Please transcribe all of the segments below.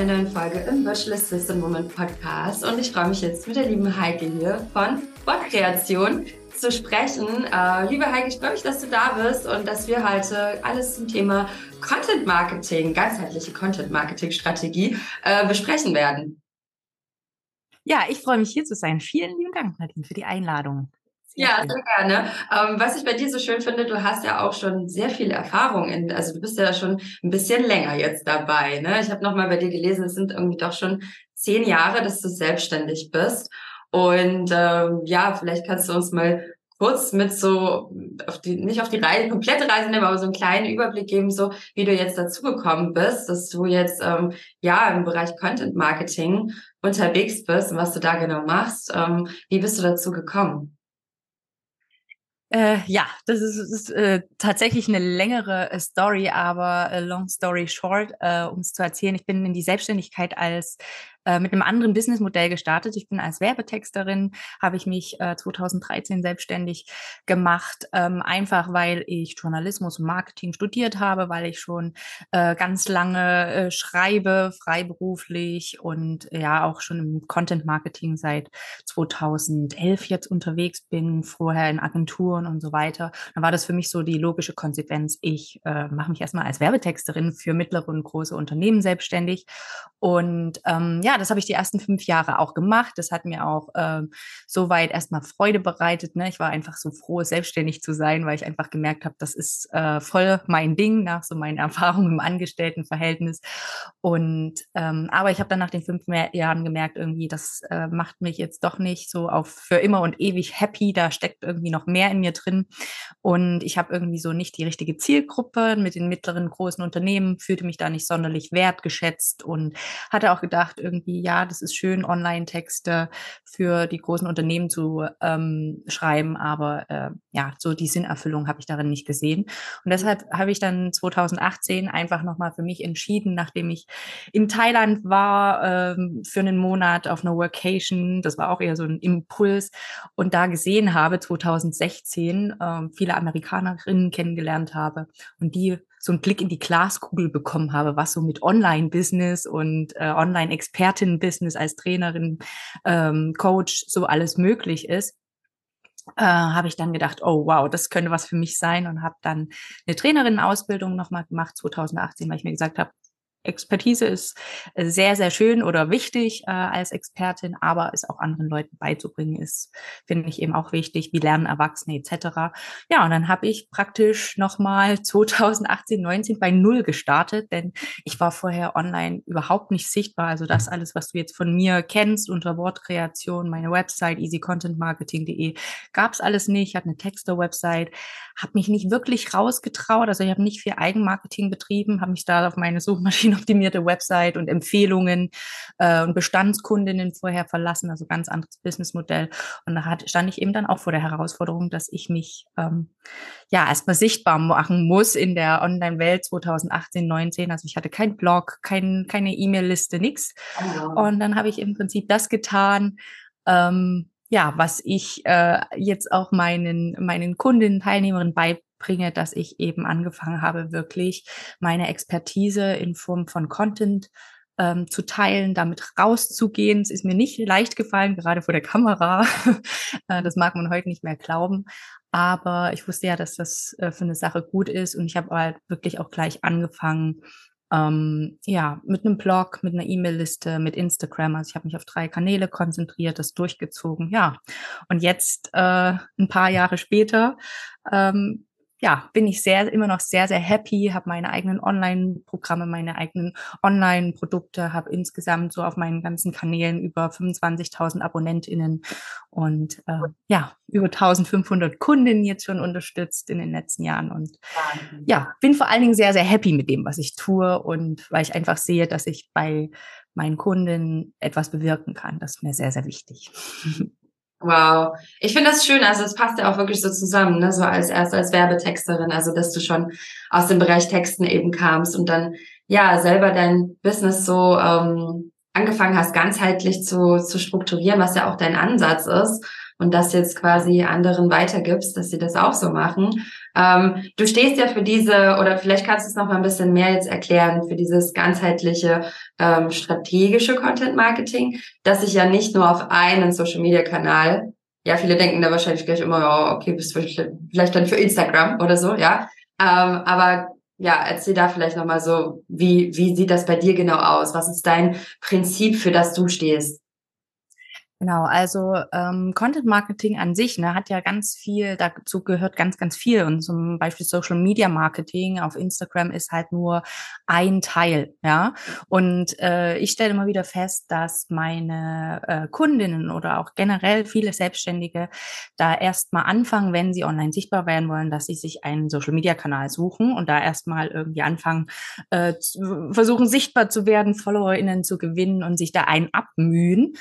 einer neuen Folge im Virtual Assistant Moment Podcast und ich freue mich jetzt mit der lieben Heike hier von Wortkreation zu sprechen. Äh, liebe Heike, ich freue mich, dass du da bist und dass wir heute alles zum Thema Content Marketing, ganzheitliche Content Marketing Strategie äh, besprechen werden. Ja, ich freue mich hier zu sein. Vielen lieben Dank, Nadine, für die Einladung. Ja, sehr gerne. Ähm, was ich bei dir so schön finde, du hast ja auch schon sehr viel Erfahrung in, also du bist ja schon ein bisschen länger jetzt dabei. Ne? Ich habe nochmal bei dir gelesen, es sind irgendwie doch schon zehn Jahre, dass du selbstständig bist. Und ähm, ja, vielleicht kannst du uns mal kurz mit so auf die, nicht auf die Reise, komplette Reise nehmen, aber so einen kleinen Überblick geben, so wie du jetzt dazugekommen bist, dass du jetzt ähm, ja im Bereich Content Marketing unterwegs bist und was du da genau machst. Ähm, wie bist du dazu gekommen? Äh, ja, das ist, ist äh, tatsächlich eine längere äh, Story, aber äh, long story short, äh, um es zu erzählen, ich bin in die Selbstständigkeit als äh, mit einem anderen Businessmodell gestartet. Ich bin als Werbetexterin, habe ich mich äh, 2013 selbstständig gemacht, ähm, einfach weil ich Journalismus und Marketing studiert habe, weil ich schon äh, ganz lange äh, schreibe, freiberuflich und ja auch schon im Content Marketing seit 2011 jetzt unterwegs bin, vorher in Agenturen und so weiter. Dann war das für mich so die logische Konsequenz. Ich äh, mache mich erstmal als Werbetexterin für mittlere und große Unternehmen selbstständig und ähm, ja, das habe ich die ersten fünf Jahre auch gemacht. Das hat mir auch ähm, soweit erstmal Freude bereitet. Ne? Ich war einfach so froh, selbstständig zu sein, weil ich einfach gemerkt habe, das ist äh, voll mein Ding nach so meinen Erfahrungen im Angestelltenverhältnis. Und ähm, aber ich habe dann nach den fünf Jahren gemerkt, irgendwie, das äh, macht mich jetzt doch nicht so auf für immer und ewig happy. Da steckt irgendwie noch mehr in mir drin. Und ich habe irgendwie so nicht die richtige Zielgruppe mit den mittleren, großen Unternehmen, fühlte mich da nicht sonderlich wertgeschätzt und hatte auch gedacht, irgendwie, ja, das ist schön, Online-Texte für die großen Unternehmen zu ähm, schreiben, aber äh, ja, so die Sinnerfüllung habe ich darin nicht gesehen. Und deshalb habe ich dann 2018 einfach nochmal für mich entschieden, nachdem ich in Thailand war ähm, für einen Monat auf einer Workation, das war auch eher so ein Impuls, und da gesehen habe, 2016, äh, viele Amerikanerinnen kennengelernt habe und die so einen Blick in die Glaskugel bekommen habe, was so mit Online-Business und äh, Online-Expertin-Business als Trainerin, ähm, Coach so alles möglich ist, äh, habe ich dann gedacht, oh wow, das könnte was für mich sein und habe dann eine Trainerinnen-Ausbildung nochmal gemacht 2018, weil ich mir gesagt habe, Expertise ist äh, sehr, sehr schön oder wichtig äh, als Expertin, aber es auch anderen Leuten beizubringen ist, finde ich eben auch wichtig, wie lernen Erwachsene etc. Ja, und dann habe ich praktisch nochmal 2018, 19 bei Null gestartet, denn ich war vorher online überhaupt nicht sichtbar. Also das alles, was du jetzt von mir kennst unter Wortkreation, meine Website easycontentmarketing.de, gab es alles nicht. Ich hatte eine Texter-Website, habe mich nicht wirklich rausgetraut. Also ich habe nicht viel Eigenmarketing betrieben, habe mich da auf meine Suchmaschine suchmaschinenoptimierte Website und Empfehlungen äh, und Bestandskundinnen vorher verlassen, also ganz anderes Businessmodell. Und da hat, stand ich eben dann auch vor der Herausforderung, dass ich mich ähm, ja erstmal sichtbar machen muss in der Online-Welt 2018, 19. Also ich hatte keinen Blog, kein, keine E-Mail-Liste, nix. Oh. Und dann habe ich im Prinzip das getan. Ähm, ja, was ich äh, jetzt auch meinen, meinen Kundinnen, Teilnehmerinnen bei, bringe, dass ich eben angefangen habe, wirklich meine Expertise in Form von Content ähm, zu teilen, damit rauszugehen. Es ist mir nicht leicht gefallen, gerade vor der Kamera. Äh, das mag man heute nicht mehr glauben. Aber ich wusste ja, dass das äh, für eine Sache gut ist. Und ich habe halt wirklich auch gleich angefangen, ähm, ja, mit einem Blog, mit einer E-Mail-Liste, mit Instagram. Also ich habe mich auf drei Kanäle konzentriert, das durchgezogen, ja. Und jetzt, äh, ein paar Jahre später, ähm, ja, bin ich sehr, immer noch sehr, sehr happy, habe meine eigenen Online-Programme, meine eigenen Online-Produkte, habe insgesamt so auf meinen ganzen Kanälen über 25.000 AbonnentInnen und äh, ja, über 1500 Kundinnen jetzt schon unterstützt in den letzten Jahren und ja, bin vor allen Dingen sehr, sehr happy mit dem, was ich tue und weil ich einfach sehe, dass ich bei meinen Kunden etwas bewirken kann. Das ist mir sehr, sehr wichtig. Wow. Ich finde das schön, also es passt ja auch wirklich so zusammen, ne? so als erst als Werbetexterin, also dass du schon aus dem Bereich Texten eben kamst und dann ja selber dein Business so ähm, angefangen hast, ganzheitlich zu, zu strukturieren, was ja auch dein Ansatz ist. Und das jetzt quasi anderen weitergibst, dass sie das auch so machen. Ähm, du stehst ja für diese, oder vielleicht kannst du es noch mal ein bisschen mehr jetzt erklären, für dieses ganzheitliche ähm, strategische Content Marketing, dass ich ja nicht nur auf einen Social Media Kanal, ja, viele denken da wahrscheinlich gleich immer, ja, okay, bist du vielleicht dann für Instagram oder so, ja. Ähm, aber ja, erzähl da vielleicht nochmal so, wie, wie sieht das bei dir genau aus? Was ist dein Prinzip, für das du stehst? Genau, also ähm, Content Marketing an sich ne, hat ja ganz viel, dazu gehört ganz, ganz viel. Und zum Beispiel Social Media Marketing auf Instagram ist halt nur ein Teil, ja. Und äh, ich stelle immer wieder fest, dass meine äh, Kundinnen oder auch generell viele Selbstständige da erstmal anfangen, wenn sie online sichtbar werden wollen, dass sie sich einen Social Media Kanal suchen und da erstmal irgendwie anfangen, äh, zu, versuchen sichtbar zu werden, FollowerInnen zu gewinnen und sich da einen abmühen.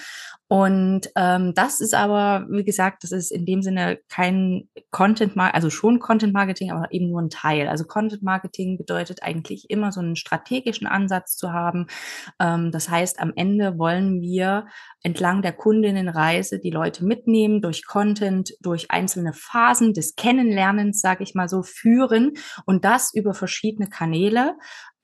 Und ähm, das ist aber, wie gesagt, das ist in dem Sinne kein Content Marketing, also schon Content Marketing, aber eben nur ein Teil. Also Content Marketing bedeutet eigentlich immer so einen strategischen Ansatz zu haben. Ähm, das heißt, am Ende wollen wir entlang der Kundinnenreise die Leute mitnehmen, durch Content, durch einzelne Phasen des Kennenlernens, sage ich mal so, führen und das über verschiedene Kanäle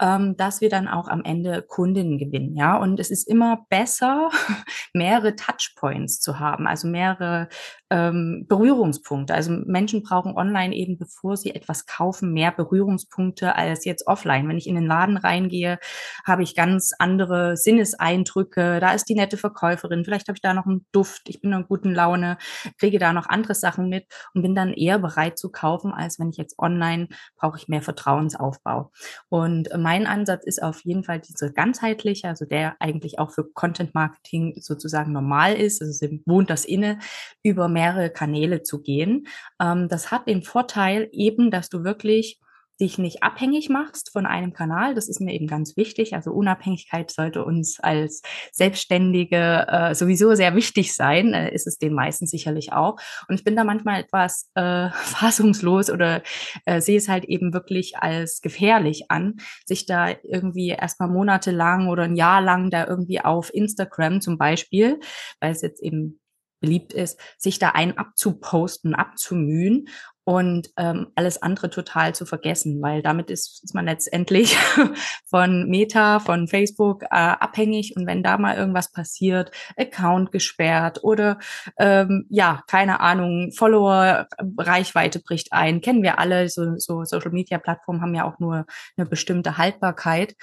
ähm, dass wir dann auch am Ende Kundinnen gewinnen. Ja, und es ist immer besser, mehrere Touchpoints zu haben, also mehrere ähm, Berührungspunkte. Also Menschen brauchen online eben, bevor sie etwas kaufen, mehr Berührungspunkte als jetzt offline. Wenn ich in den Laden reingehe, habe ich ganz andere Sinneseindrücke. Da ist die nette Verkäuferin. Vielleicht habe ich da noch einen Duft. Ich bin in guten Laune, kriege da noch andere Sachen mit und bin dann eher bereit zu kaufen, als wenn ich jetzt online brauche ich mehr Vertrauensaufbau. Und ähm, mein Ansatz ist auf jeden Fall diese ganzheitliche, also der eigentlich auch für Content Marketing sozusagen normal ist, also wohnt das inne, über mehrere Kanäle zu gehen. Ähm, das hat den Vorteil eben, dass du wirklich dich nicht abhängig machst von einem Kanal. Das ist mir eben ganz wichtig. Also Unabhängigkeit sollte uns als Selbstständige äh, sowieso sehr wichtig sein. Äh, ist es den meisten sicherlich auch. Und ich bin da manchmal etwas äh, fassungslos oder äh, sehe es halt eben wirklich als gefährlich an, sich da irgendwie erstmal monatelang oder ein Jahr lang da irgendwie auf Instagram zum Beispiel, weil es jetzt eben beliebt ist, sich da ein abzuposten, abzumühen und ähm, alles andere total zu vergessen, weil damit ist, ist man letztendlich von Meta, von Facebook äh, abhängig. Und wenn da mal irgendwas passiert, Account gesperrt oder ähm, ja, keine Ahnung, Follower, Reichweite bricht ein, kennen wir alle, so, so Social Media Plattformen haben ja auch nur eine bestimmte Haltbarkeit.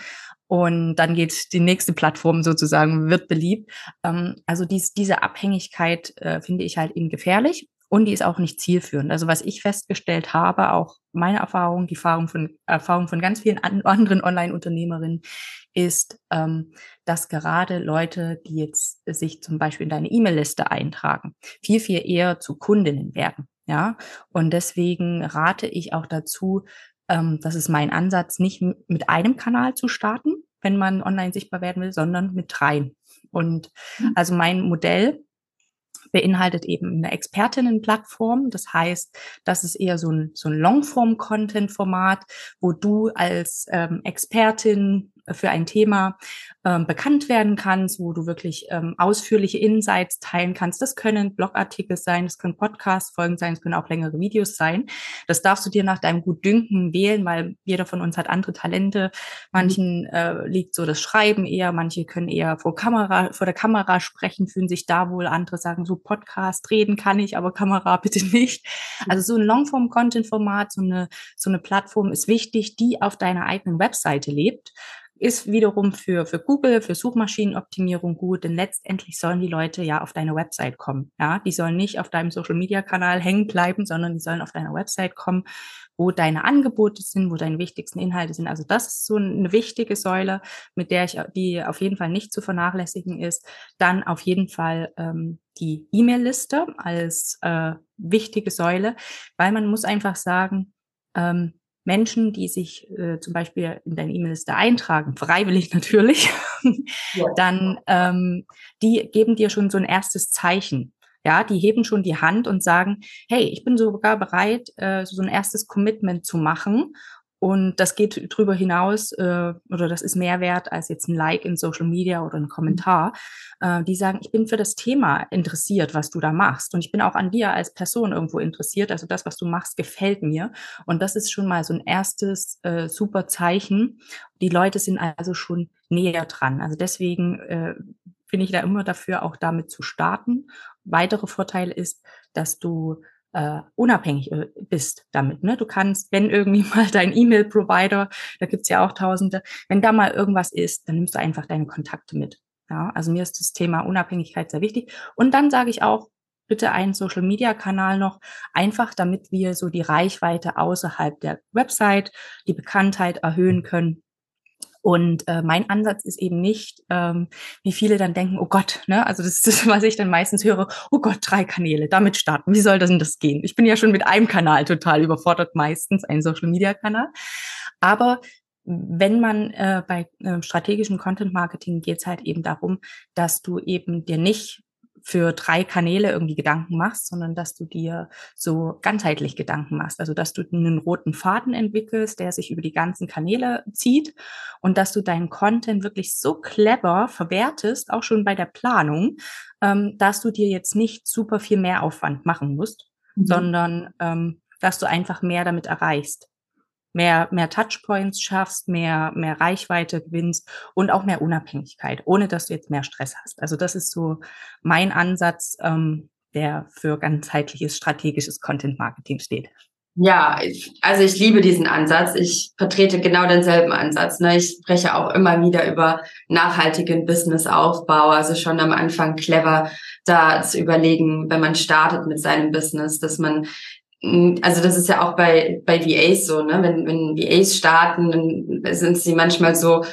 Und dann geht die nächste Plattform sozusagen, wird beliebt. Ähm, also dies, diese Abhängigkeit äh, finde ich halt eben gefährlich und die ist auch nicht zielführend. Also was ich festgestellt habe, auch meine Erfahrung, die Erfahrung von, Erfahrung von ganz vielen an, anderen Online-Unternehmerinnen, ist, ähm, dass gerade Leute, die jetzt sich zum Beispiel in deine E-Mail-Liste eintragen, viel, viel eher zu Kundinnen werden. Ja, und deswegen rate ich auch dazu, ähm, das ist mein Ansatz, nicht mit einem Kanal zu starten, wenn man online sichtbar werden will, sondern mit dreien. Und mhm. also mein Modell beinhaltet eben eine Expertinnenplattform. Das heißt, das ist eher so ein, so ein Longform-Content-Format, wo du als ähm, Expertin für ein Thema ähm, bekannt werden kannst, wo du wirklich ähm, ausführliche Insights teilen kannst. Das können Blogartikel sein, das können Podcast-Folgen sein, das können auch längere Videos sein. Das darfst du dir nach deinem Gutdünken wählen, weil jeder von uns hat andere Talente. Manchen äh, liegt so das Schreiben eher, manche können eher vor Kamera, vor der Kamera sprechen, fühlen sich da wohl, andere sagen so Podcast, reden kann ich, aber Kamera bitte nicht. Also so ein Longform-Content-Format, so eine, so eine Plattform ist wichtig, die auf deiner eigenen Webseite lebt ist wiederum für, für Google, für Suchmaschinenoptimierung gut, denn letztendlich sollen die Leute ja auf deine Website kommen. Ja, die sollen nicht auf deinem Social Media Kanal hängen bleiben, sondern die sollen auf deiner Website kommen, wo deine Angebote sind, wo deine wichtigsten Inhalte sind. Also das ist so eine wichtige Säule, mit der ich, die auf jeden Fall nicht zu vernachlässigen ist. Dann auf jeden Fall ähm, die E-Mail-Liste als äh, wichtige Säule, weil man muss einfach sagen, ähm, Menschen, die sich äh, zum Beispiel in deine E-Mail-Liste eintragen, freiwillig natürlich, ja. dann ähm, die geben dir schon so ein erstes Zeichen. Ja, die heben schon die Hand und sagen, hey, ich bin sogar bereit, äh, so ein erstes Commitment zu machen Und das geht drüber hinaus, äh, oder das ist mehr wert als jetzt ein Like in Social Media oder ein Kommentar. Äh, die sagen, ich bin für das Thema interessiert, was du da machst. Und ich bin auch an dir als Person irgendwo interessiert. Also das, was du machst, gefällt mir. Und das ist schon mal so ein erstes äh, super Zeichen. Die Leute sind also schon näher dran. Also deswegen äh, bin ich da immer dafür, auch damit zu starten. Weitere Vorteil ist, dass du äh, unabhängig äh, bist damit. Ne? Du kannst, wenn irgendwie mal dein E-Mail-Provider, da gibt's ja auch Tausende, wenn da mal irgendwas ist, dann nimmst du einfach deine Kontakte mit. Ja, also mir ist das Thema Unabhängigkeit sehr wichtig. Und dann sage ich auch, bitte einen Social-Media-Kanal noch, einfach damit wir so die Reichweite außerhalb der Website, die Bekanntheit erhöhen können und äh, mein Ansatz ist eben nicht, ähm, wie viele dann denken, oh Gott, ne? Also das ist das, was ich dann meistens höre, oh Gott, drei Kanäle, damit starten. Wie soll das denn das gehen? Ich bin ja schon mit einem Kanal total überfordert, meistens ein Social Media Kanal. Aber wenn man äh, bei äh, strategischen Content Marketing geht es halt eben darum, dass du eben dir nicht für drei Kanäle irgendwie Gedanken machst, sondern dass du dir so ganzheitlich Gedanken machst. Also dass du einen roten Faden entwickelst, der sich über die ganzen Kanäle zieht und dass du deinen Content wirklich so clever verwertest, auch schon bei der Planung, ähm, dass du dir jetzt nicht super viel mehr Aufwand machen musst, mhm. sondern ähm, dass du einfach mehr damit erreichst mehr, mehr Touchpoints schaffst, mehr, mehr Reichweite gewinnst und auch mehr Unabhängigkeit, ohne dass du jetzt mehr Stress hast. Also das ist so mein Ansatz, ähm, der für ganzheitliches strategisches Content Marketing steht. Ja, ich, also ich liebe diesen Ansatz. Ich vertrete genau denselben Ansatz. Ne? Ich spreche auch immer wieder über nachhaltigen Businessaufbau. Also schon am Anfang clever da zu überlegen, wenn man startet mit seinem Business, dass man also das ist ja auch bei, bei VAs so, ne? Wenn, wenn VAs starten, dann sind sie manchmal so,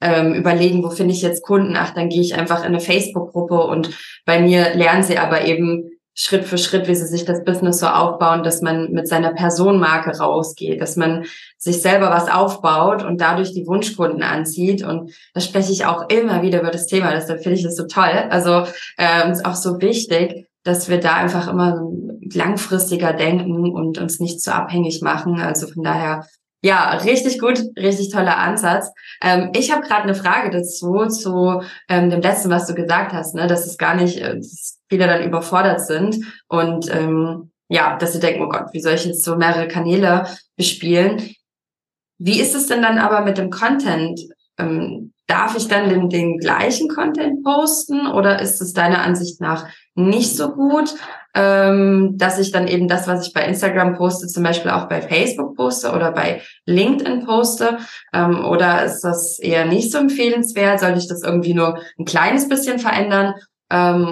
ähm, überlegen, wo finde ich jetzt Kunden? Ach, dann gehe ich einfach in eine Facebook-Gruppe und bei mir lernen sie aber eben Schritt für Schritt, wie sie sich das Business so aufbauen, dass man mit seiner Personenmarke rausgeht, dass man sich selber was aufbaut und dadurch die Wunschkunden anzieht. Und da spreche ich auch immer wieder über das Thema. Deshalb finde ich das so toll. Also ähm, ist auch so wichtig, dass wir da einfach immer langfristiger denken und uns nicht so abhängig machen. Also von daher, ja, richtig gut, richtig toller Ansatz. Ähm, ich habe gerade eine Frage dazu, zu ähm, dem letzten, was du gesagt hast, ne, dass es gar nicht, äh, dass viele dann überfordert sind und ähm, ja, dass sie denken, oh Gott, wie soll ich jetzt so mehrere Kanäle bespielen? Wie ist es denn dann aber mit dem Content? Ähm, darf ich dann den, den gleichen Content posten oder ist es deiner Ansicht nach nicht so gut, ähm, dass ich dann eben das, was ich bei Instagram poste, zum Beispiel auch bei Facebook poste oder bei LinkedIn poste? Ähm, oder ist das eher nicht so empfehlenswert? Soll ich das irgendwie nur ein kleines bisschen verändern? Ähm,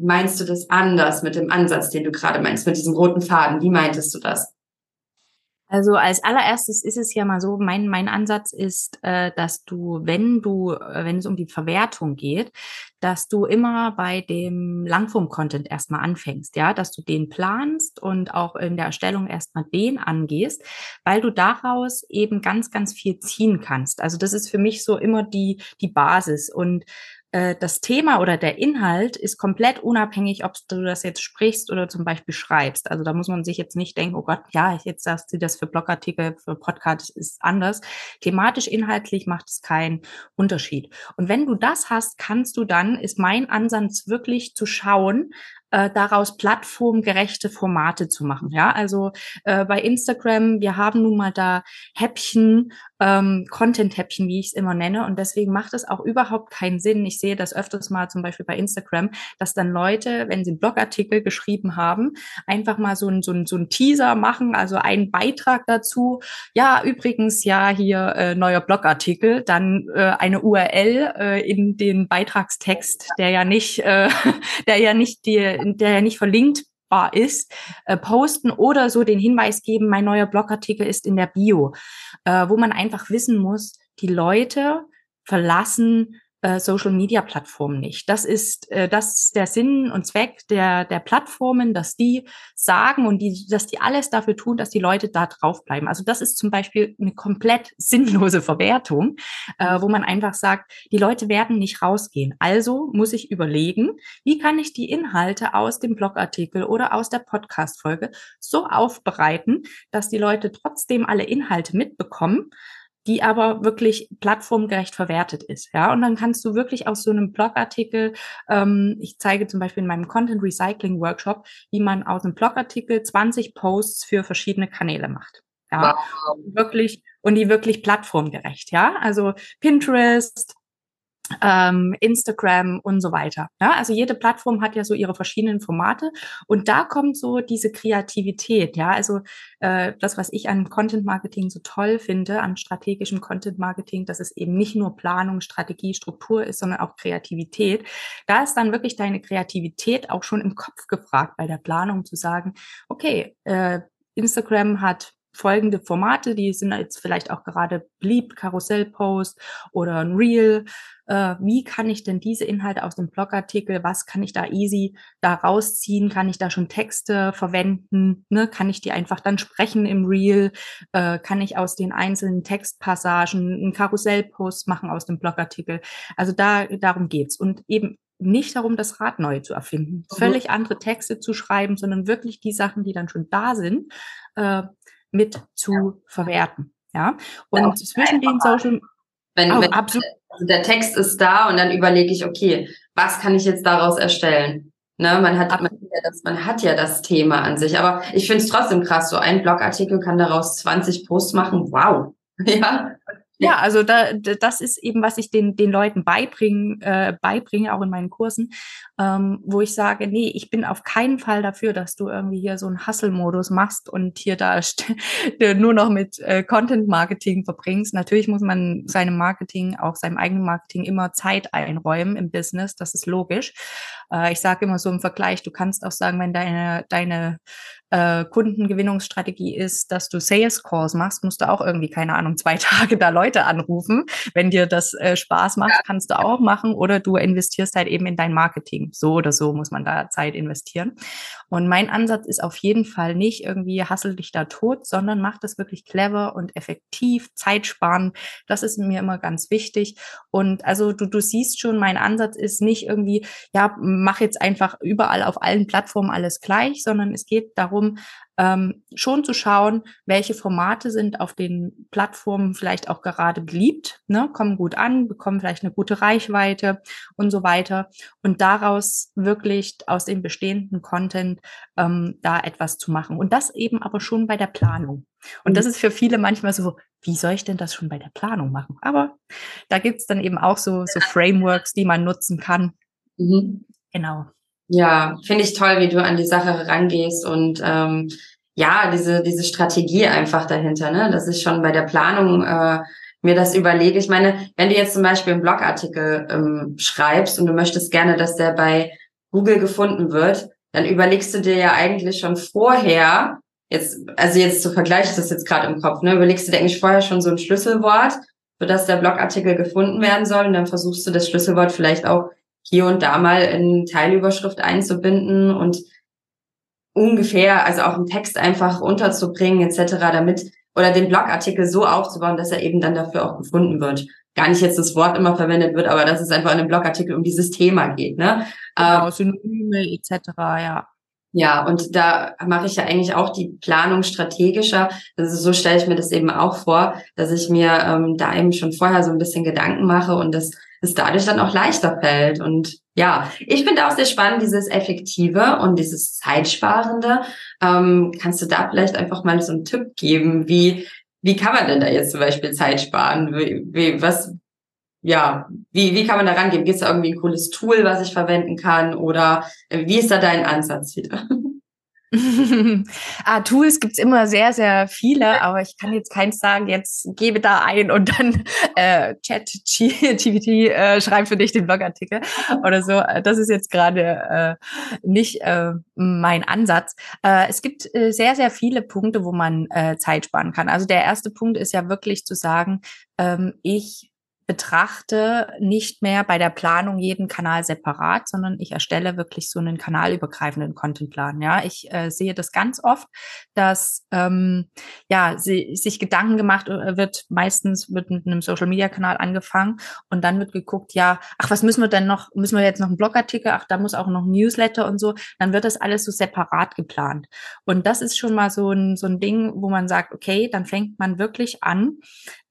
meinst du das anders mit dem Ansatz, den du gerade meinst, mit diesem roten Faden? Wie meintest du das? Also als allererstes ist es ja mal so, mein, mein Ansatz ist, äh, dass du, wenn du, äh, wenn es um die Verwertung geht, dass du immer bei dem Langform-Content erstmal anfängst, ja, dass du den planst und auch in der Erstellung erstmal den angehst, weil du daraus eben ganz, ganz viel ziehen kannst. Also das ist für mich so immer die, die Basis und äh, das Thema oder der Inhalt ist komplett unabhängig, ob du das jetzt sprichst oder zum Beispiel schreibst. Also da muss man sich jetzt nicht denken, oh Gott, ja, jetzt sagst du das für Blogartikel, für Podcasts ist anders. Thematisch, inhaltlich macht es keinen Unterschied. Und wenn du das hast, kannst du dann, ist mein Ansatz wirklich zu schauen, äh, daraus plattformgerechte Formate zu machen. Ja, also äh, bei Instagram, wir haben nun mal da Häppchen, ähm, Content-Häppchen, wie ich es immer nenne. Und deswegen macht es auch überhaupt keinen Sinn. Ich sehe das öfters mal zum Beispiel bei Instagram, dass dann Leute, wenn sie einen Blogartikel geschrieben haben, einfach mal so ein, so ein, so ein Teaser machen, also einen Beitrag dazu. Ja, übrigens, ja, hier äh, neuer Blogartikel, dann äh, eine URL äh, in den Beitragstext, der ja nicht, äh, der ja nicht die der ja nicht verlinkbar ist, äh, posten oder so den Hinweis geben, mein neuer Blogartikel ist in der Bio, äh, wo man einfach wissen muss, die Leute verlassen äh, Social-Media-Plattformen nicht. Das ist, äh, das ist der Sinn und Zweck der, der Plattformen, dass die sagen und die, dass die alles dafür tun, dass die Leute da draufbleiben. Also das ist zum Beispiel eine komplett sinnlose Verwertung, äh, wo man einfach sagt, die Leute werden nicht rausgehen. Also muss ich überlegen, wie kann ich die Inhalte aus dem Blogartikel oder aus der Podcast-Folge so aufbereiten, dass die Leute trotzdem alle Inhalte mitbekommen, die aber wirklich plattformgerecht verwertet ist. Ja, und dann kannst du wirklich aus so einem Blogartikel, ähm, ich zeige zum Beispiel in meinem Content Recycling Workshop, wie man aus einem Blogartikel 20 Posts für verschiedene Kanäle macht. Ja, wow. wirklich und die wirklich plattformgerecht. Ja, also Pinterest, ähm, Instagram und so weiter. Ja, also jede Plattform hat ja so ihre verschiedenen Formate und da kommt so diese Kreativität. Ja, also äh, das, was ich an Content Marketing so toll finde, an strategischem Content Marketing, dass es eben nicht nur Planung, Strategie, Struktur ist, sondern auch Kreativität. Da ist dann wirklich deine Kreativität auch schon im Kopf gefragt bei der Planung zu sagen, okay, äh, Instagram hat folgende Formate, die sind jetzt vielleicht auch gerade beliebt, Karussellpost oder ein Reel. Äh, wie kann ich denn diese Inhalte aus dem Blogartikel, was kann ich da easy da rausziehen? Kann ich da schon Texte verwenden? Ne? Kann ich die einfach dann sprechen im Reel? Äh, kann ich aus den einzelnen Textpassagen einen Karussellpost machen aus dem Blogartikel? Also da, darum geht's. Und eben nicht darum, das Rad neu zu erfinden, mhm. völlig andere Texte zu schreiben, sondern wirklich die Sachen, die dann schon da sind, äh, mit zu verwerten. Ja, und ja, zwischen den Social wenn, oh, wenn absolut. Also der Text ist da und dann überlege ich, okay, was kann ich jetzt daraus erstellen? Ne, man hat, man hat, ja das, man hat ja das Thema an sich, aber ich finde es trotzdem krass. So ein Blogartikel kann daraus 20 Posts machen. Wow. Ja, ja, also da, das ist eben, was ich den, den Leuten beibringen, äh, beibringe, auch in meinen Kursen, ähm, wo ich sage, nee, ich bin auf keinen Fall dafür, dass du irgendwie hier so einen Hustle-Modus machst und hier da nur noch mit äh, Content-Marketing verbringst. Natürlich muss man seinem Marketing, auch seinem eigenen Marketing immer Zeit einräumen im Business, das ist logisch. Äh, ich sage immer so im Vergleich, du kannst auch sagen, wenn deine, deine äh, Kundengewinnungsstrategie ist, dass du Sales Calls machst, musst du auch irgendwie, keine Ahnung, zwei Tage da Leute anrufen. Wenn dir das äh, Spaß macht, kannst du auch machen oder du investierst halt eben in dein Marketing. So oder so muss man da Zeit investieren. Und mein Ansatz ist auf jeden Fall nicht irgendwie hassel dich da tot, sondern mach das wirklich clever und effektiv, zeitsparend. Das ist mir immer ganz wichtig. Und also du, du siehst schon, mein Ansatz ist nicht irgendwie, ja, mach jetzt einfach überall auf allen Plattformen alles gleich, sondern es geht darum, ähm, schon zu schauen, welche Formate sind auf den Plattformen vielleicht auch gerade beliebt, ne, kommen gut an, bekommen vielleicht eine gute Reichweite und so weiter. Und daraus wirklich aus dem bestehenden Content ähm, da etwas zu machen. Und das eben aber schon bei der Planung. Und das mhm. ist für viele manchmal so, wie soll ich denn das schon bei der Planung machen? Aber da gibt's dann eben auch so, so Frameworks, die man nutzen kann. Mhm. Genau. Ja, finde ich toll, wie du an die Sache rangehst und ähm, ja, diese, diese Strategie einfach dahinter, ne? dass ich schon bei der Planung äh, mir das überlege. Ich meine, wenn du jetzt zum Beispiel einen Blogartikel ähm, schreibst und du möchtest gerne, dass der bei Google gefunden wird, dann überlegst du dir ja eigentlich schon vorher, jetzt, also jetzt zu vergleichen, das jetzt gerade im Kopf, ne, überlegst du dir eigentlich vorher schon so ein Schlüsselwort, das der Blogartikel gefunden werden soll und dann versuchst du das Schlüsselwort vielleicht auch hier und da mal in Teilüberschrift einzubinden und ungefähr, also auch im Text einfach unterzubringen etc., damit oder den Blogartikel so aufzubauen, dass er eben dann dafür auch gefunden wird. Gar nicht jetzt das Wort immer verwendet wird, aber dass es einfach in einem Blogartikel um dieses Thema geht. Ne? Genau, ähm, Synonyme etc., ja. Ja, und da mache ich ja eigentlich auch die Planung strategischer. Also so stelle ich mir das eben auch vor, dass ich mir ähm, da eben schon vorher so ein bisschen Gedanken mache und das es dadurch dann auch leichter fällt. Und ja, ich finde auch sehr spannend, dieses Effektive und dieses Zeitsparende. Ähm, kannst du da vielleicht einfach mal so einen Tipp geben, wie, wie kann man denn da jetzt zum Beispiel Zeit sparen? Wie, wie, was, ja, wie, wie kann man da rangehen? Gibt es da irgendwie ein cooles Tool, was ich verwenden kann? Oder wie ist da dein Ansatz wieder? ah, Tools gibt's immer sehr, sehr viele, aber ich kann jetzt keins sagen, jetzt gebe da ein und dann äh, Chat GPT äh, schreib für dich den Blogartikel oder so. Das ist jetzt gerade äh, nicht äh, mein Ansatz. Äh, es gibt äh, sehr, sehr viele Punkte, wo man äh, Zeit sparen kann. Also der erste Punkt ist ja wirklich zu sagen, ähm, ich betrachte nicht mehr bei der Planung jeden Kanal separat, sondern ich erstelle wirklich so einen kanalübergreifenden Contentplan. Ja, ich äh, sehe das ganz oft, dass ähm, ja sie, sich Gedanken gemacht äh, wird. Meistens wird mit einem Social Media Kanal angefangen und dann wird geguckt, ja, ach, was müssen wir denn noch? Müssen wir jetzt noch einen Blogartikel? Ach, da muss auch noch ein Newsletter und so. Dann wird das alles so separat geplant. Und das ist schon mal so ein so ein Ding, wo man sagt, okay, dann fängt man wirklich an,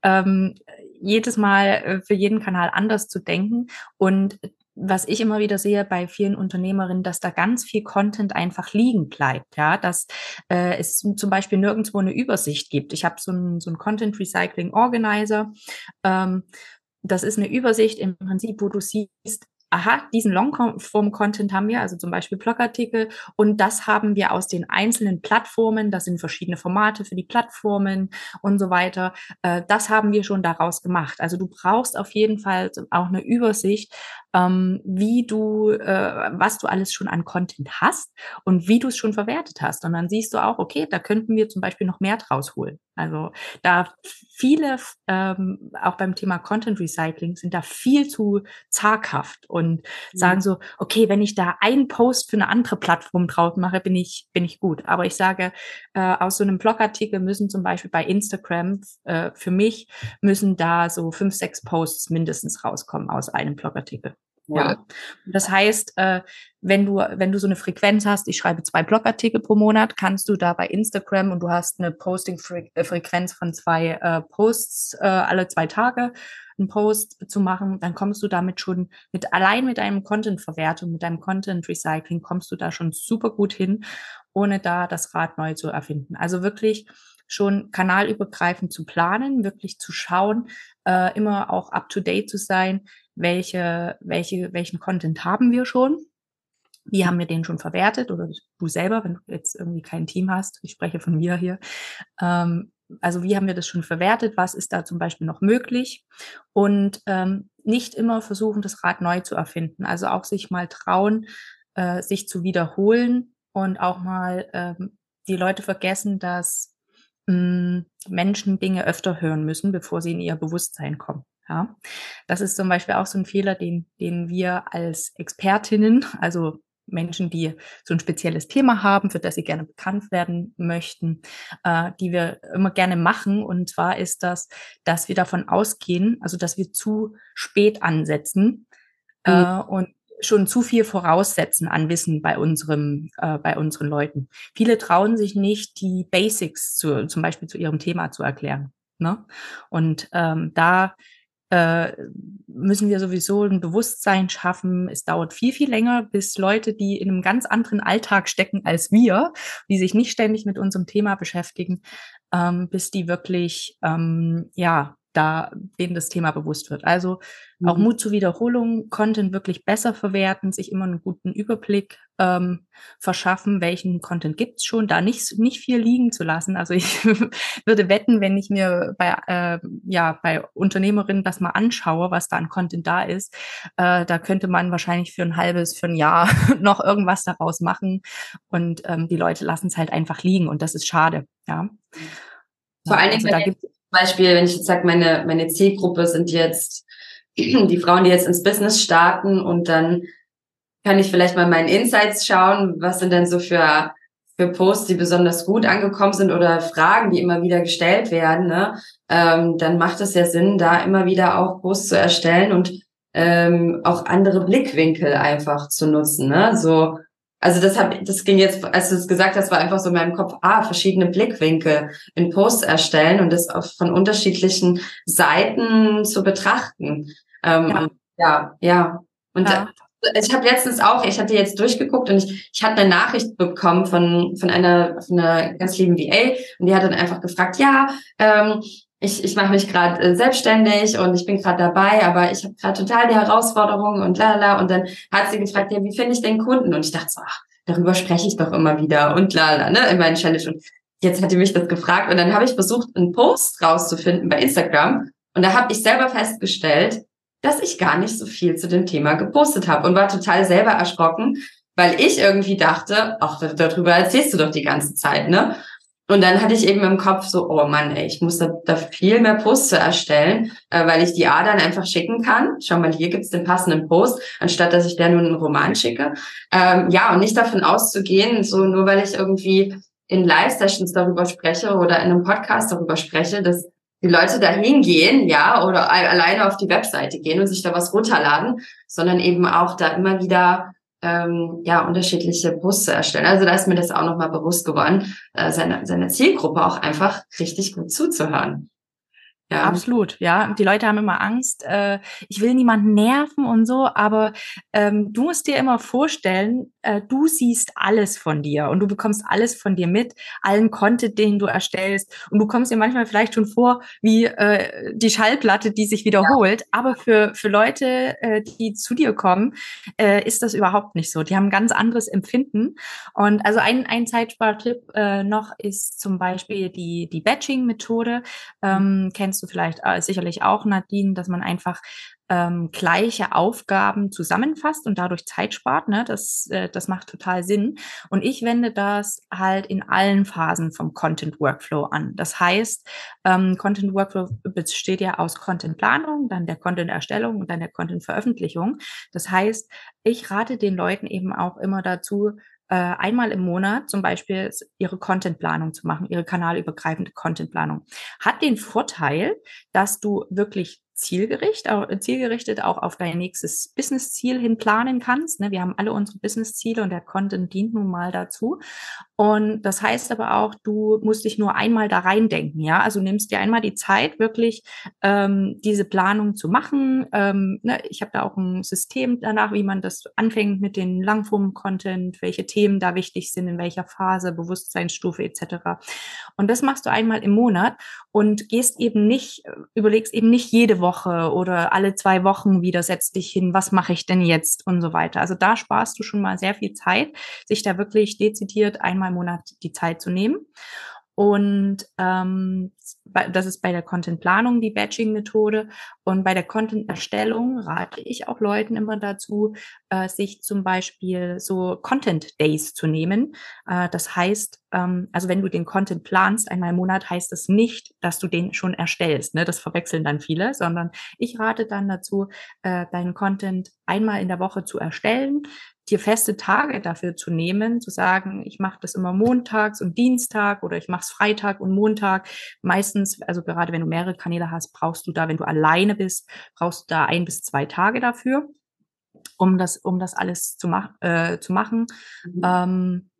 ähm, jedes Mal äh, für jeden Kanal anders zu denken. Und was ich immer wieder sehe bei vielen Unternehmerinnen, dass da ganz viel Content einfach liegen bleibt, ja, dass äh, es zum Beispiel nirgendwo eine Übersicht gibt. Ich habe so ein, so Content Recycling Organizer. Ähm, das ist eine Übersicht im Prinzip, wo du siehst, aha, diesen Longform-Content haben wir, also zum Beispiel Blogartikel, und das haben wir aus den einzelnen Plattformen, das sind verschiedene Formate für die Plattformen und so weiter, äh, das haben wir schon daraus gemacht. Also du brauchst auf jeden Fall auch eine Übersicht, ähm, wie du, äh, was du alles schon an Content hast und wie du es schon verwertet hast. Und dann siehst du auch, okay, da könnten wir zum Beispiel noch mehr draus holen. Also da viele, ähm, auch beim Thema Content Recycling, sind da viel zu zaghaft und mhm. sagen so, okay, wenn ich da einen Post für eine andere Plattform drauf mache, bin ich, bin ich gut. Aber ich sage, äh, aus so einem Blogartikel müssen zum Beispiel bei Instagram, äh, für mich, müssen da so fünf, sechs Posts mindestens rauskommen aus einem Blogartikel. Ja. Das heißt, äh, wenn du, wenn du so eine Frequenz hast, ich schreibe zwei Blogartikel pro Monat, kannst du da bei Instagram und du hast eine Posting-Frequenz von zwei äh, Posts äh, alle zwei Tage, einen Post zu machen, dann kommst du damit schon mit allein mit deinem Content-Verwertung, mit deinem Content-Recycling kommst du da schon super gut hin, ohne da das Rad neu zu erfinden. Also wirklich schon kanalübergreifend zu planen, wirklich zu schauen, äh, immer auch up to date zu sein, welche, welche, welchen Content haben wir schon, wie haben wir den schon verwertet? Oder du selber, wenn du jetzt irgendwie kein Team hast, ich spreche von mir hier, ähm, also wie haben wir das schon verwertet, was ist da zum Beispiel noch möglich? Und ähm, nicht immer versuchen, das Rad neu zu erfinden, also auch sich mal trauen, äh, sich zu wiederholen und auch mal ähm, die Leute vergessen, dass mh, Menschen Dinge öfter hören müssen, bevor sie in ihr Bewusstsein kommen. Ja, das ist zum Beispiel auch so ein Fehler, den, den wir als Expertinnen, also Menschen, die so ein spezielles Thema haben, für das sie gerne bekannt werden möchten, äh, die wir immer gerne machen. Und zwar ist das, dass wir davon ausgehen, also dass wir zu spät ansetzen mhm. äh, und schon zu viel voraussetzen an Wissen bei unserem, äh, bei unseren Leuten. Viele trauen sich nicht, die Basics zu, zum Beispiel zu ihrem Thema zu erklären. Ne? Und ähm, da äh, müssen wir sowieso ein Bewusstsein schaffen. Es dauert viel, viel länger, bis Leute, die in einem ganz anderen Alltag stecken als wir, die sich nicht ständig mit unserem Thema beschäftigen, ähm, bis die wirklich, ähm, ja, da denen das Thema bewusst wird. Also auch mhm. Mut zur Wiederholung, Content wirklich besser verwerten, sich immer einen guten Überblick ähm, verschaffen, welchen Content gibt's schon, da nicht, nicht viel liegen zu lassen. Also ich würde wetten, wenn ich mir bei, äh, ja, bei Unternehmerinnen das mal anschaue, was da an Content da ist, äh, da könnte man wahrscheinlich für ein halbes, für ein Jahr noch irgendwas daraus machen und ähm, die Leute lassen es halt einfach liegen und das ist schade. Ja. Vor allen Dingen, also, da gibt Beispiel, wenn ich jetzt sage, meine, meine Zielgruppe sind jetzt die Frauen, die jetzt ins Business starten und dann kann ich vielleicht mal meinen Insights schauen, was sind denn so für, für Posts, die besonders gut angekommen sind oder Fragen, die immer wieder gestellt werden, ne? ähm, dann macht es ja Sinn, da immer wieder auch Posts zu erstellen und ähm, auch andere Blickwinkel einfach zu nutzen. Ne? So also das hab, das ging jetzt, als du es gesagt hast, war einfach so in meinem Kopf, ah, verschiedene Blickwinkel in Posts erstellen und das auch von unterschiedlichen Seiten zu betrachten. Ähm, ja. Ja, ja. Und ja. ich habe letztens auch, ich hatte jetzt durchgeguckt und ich, ich hatte eine Nachricht bekommen von, von einer, von einer ganz lieben VA und die hat dann einfach gefragt, ja, ähm, ich, ich mache mich gerade äh, selbstständig und ich bin gerade dabei, aber ich habe gerade total die Herausforderungen und lala. Und dann hat sie gefragt, ja, wie finde ich den Kunden? Und ich dachte so, ach, darüber spreche ich doch immer wieder und lala, ne, in meinen Challenge. Und jetzt hat die mich das gefragt und dann habe ich versucht, einen Post rauszufinden bei Instagram. Und da habe ich selber festgestellt, dass ich gar nicht so viel zu dem Thema gepostet habe und war total selber erschrocken, weil ich irgendwie dachte, ach, darüber erzählst du doch die ganze Zeit, ne? Und dann hatte ich eben im Kopf so, oh Mann, ey, ich muss da, da viel mehr Posts erstellen, äh, weil ich die A dann einfach schicken kann. Schau mal, hier gibt's den passenden Post, anstatt dass ich der nur einen Roman schicke. Ähm, ja, und nicht davon auszugehen, so nur weil ich irgendwie in Live-Sessions darüber spreche oder in einem Podcast darüber spreche, dass die Leute da hingehen, ja, oder alleine auf die Webseite gehen und sich da was runterladen, sondern eben auch da immer wieder ähm, ja unterschiedliche Busse erstellen. Also da ist mir das auch nochmal bewusst geworden, äh, seiner seine Zielgruppe auch einfach richtig gut zuzuhören. Ja. Absolut, ja. Die Leute haben immer Angst, äh, ich will niemanden nerven und so, aber ähm, du musst dir immer vorstellen, äh, du siehst alles von dir und du bekommst alles von dir mit, allen Content, den du erstellst und du kommst dir manchmal vielleicht schon vor wie äh, die Schallplatte, die sich wiederholt, ja. aber für, für Leute, äh, die zu dir kommen, äh, ist das überhaupt nicht so. Die haben ein ganz anderes Empfinden und also ein, ein Zeitspartipp äh, noch ist zum Beispiel die, die Batching-Methode, ähm, kennst du vielleicht äh, sicherlich auch, Nadine, dass man einfach ähm, gleiche Aufgaben zusammenfasst und dadurch Zeit spart. Ne? Das, äh, das macht total Sinn. Und ich wende das halt in allen Phasen vom Content Workflow an. Das heißt, ähm, Content Workflow besteht ja aus Content Planung, dann der Content Erstellung und dann der Content Veröffentlichung. Das heißt, ich rate den Leuten eben auch immer dazu, äh, einmal im Monat zum Beispiel ihre Contentplanung zu machen, ihre kanalübergreifende Contentplanung. Hat den Vorteil, dass du wirklich zielgerichtet, zielgerichtet auch auf dein nächstes Business-Ziel hin planen kannst. Ne? Wir haben alle unsere Business-Ziele und der Content dient nun mal dazu. Und das heißt aber auch, du musst dich nur einmal da reindenken, ja. Also nimmst dir einmal die Zeit, wirklich ähm, diese Planung zu machen. Ähm, ne? Ich habe da auch ein System danach, wie man das anfängt mit den Langform-Content, welche Themen da wichtig sind, in welcher Phase, Bewusstseinsstufe etc. Und das machst du einmal im Monat und gehst eben nicht, überlegst eben nicht jede Woche oder alle zwei Wochen wieder, setzt dich hin, was mache ich denn jetzt und so weiter. Also da sparst du schon mal sehr viel Zeit, sich da wirklich dezidiert einmal im Monat die Zeit zu nehmen. Und ähm, das ist bei der Content-Planung die Batching-Methode. Und bei der Content-Erstellung rate ich auch Leuten immer dazu, äh, sich zum Beispiel so Content-Days zu nehmen. Äh, das heißt, ähm, also wenn du den Content planst, einmal im Monat, heißt das nicht, dass du den schon erstellst. Ne? Das verwechseln dann viele, sondern ich rate dann dazu, äh, deinen Content einmal in der Woche zu erstellen, dir feste Tage dafür zu nehmen, zu sagen, ich mache das immer montags und Dienstag oder ich mache es Freitag und Montag. Meistens, also gerade wenn du mehrere Kanäle hast, brauchst du da, wenn du alleine bist, brauchst du da ein bis zwei Tage dafür, um das, um das alles zu, mach, äh, zu machen. Mhm. Ähm,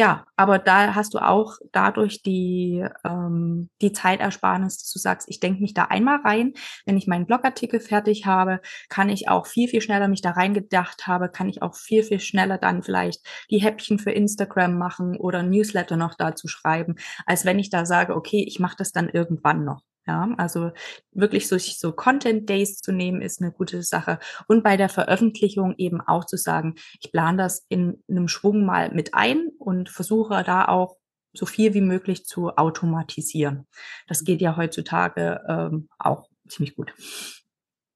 ja, aber da hast du auch dadurch die, ähm, die Zeitersparnis, dass du sagst, ich denke mich da einmal rein. Wenn ich meinen Blogartikel fertig habe, kann ich auch viel, viel schneller mich da reingedacht habe, kann ich auch viel, viel schneller dann vielleicht die Häppchen für Instagram machen oder Newsletter noch dazu schreiben, als wenn ich da sage, okay, ich mache das dann irgendwann noch. Ja, also wirklich so, so Content Days zu nehmen, ist eine gute Sache. Und bei der Veröffentlichung eben auch zu sagen, ich plane das in einem Schwung mal mit ein und versuche da auch so viel wie möglich zu automatisieren. Das geht ja heutzutage ähm, auch ziemlich gut.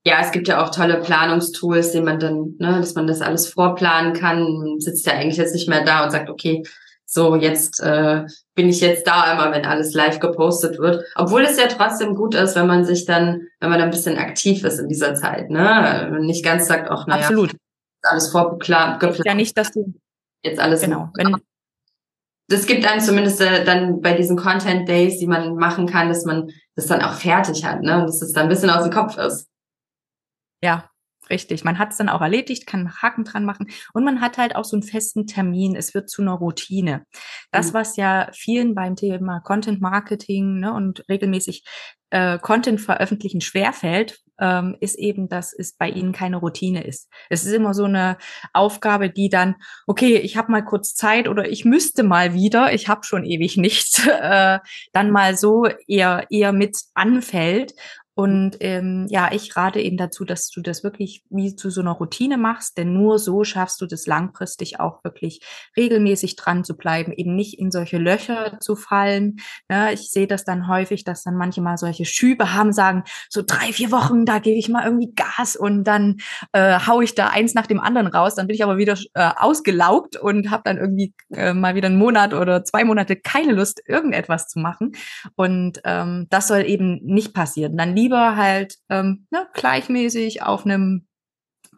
Ja, es gibt ja auch tolle Planungstools, die man dann, ne, dass man das alles vorplanen kann. Sitzt ja eigentlich jetzt nicht mehr da und sagt, okay, so jetzt äh, bin ich jetzt da immer, wenn alles live gepostet wird. Obwohl es ja trotzdem gut ist, wenn man sich dann, wenn man ein bisschen aktiv ist in dieser Zeit, ne? Nicht ganz sagt, auch naja, Absolut. alles vorgeplant. Geplant. Ja, nicht, dass du jetzt alles. Genau. Wenn, das gibt einem zumindest äh, dann bei diesen Content Days, die man machen kann, dass man das dann auch fertig hat, ne? Und dass es dann ein bisschen aus dem Kopf ist. Ja, Richtig, man hat es dann auch erledigt, kann einen Haken dran machen und man hat halt auch so einen festen Termin. Es wird zu einer Routine. Das, mhm. was ja vielen beim Thema Content Marketing ne, und regelmäßig äh, Content veröffentlichen schwerfällt, ähm, ist eben, dass es bei ihnen keine Routine ist. Es ist immer so eine Aufgabe, die dann, okay, ich habe mal kurz Zeit oder ich müsste mal wieder, ich habe schon ewig nichts, äh, dann mal so eher eher mit anfällt Und ähm, ja, ich rate eben dazu, dass du das wirklich wie zu so einer Routine machst, denn nur so schaffst du das langfristig auch wirklich regelmäßig dran zu bleiben, eben nicht in solche Löcher zu fallen. Ja, ich sehe das dann häufig, dass dann manche mal solche Schübe haben, sagen, so drei, vier Wochen, da gebe ich mal irgendwie Gas und dann äh, hau ich da eins nach dem anderen raus. Dann bin ich aber wieder äh, ausgelaugt und habe dann irgendwie äh, mal wieder einen Monat oder zwei Monate keine Lust, irgendetwas zu machen. Und ähm, das soll eben nicht passieren. Dann lieber halt ähm, ne, gleichmäßig auf einem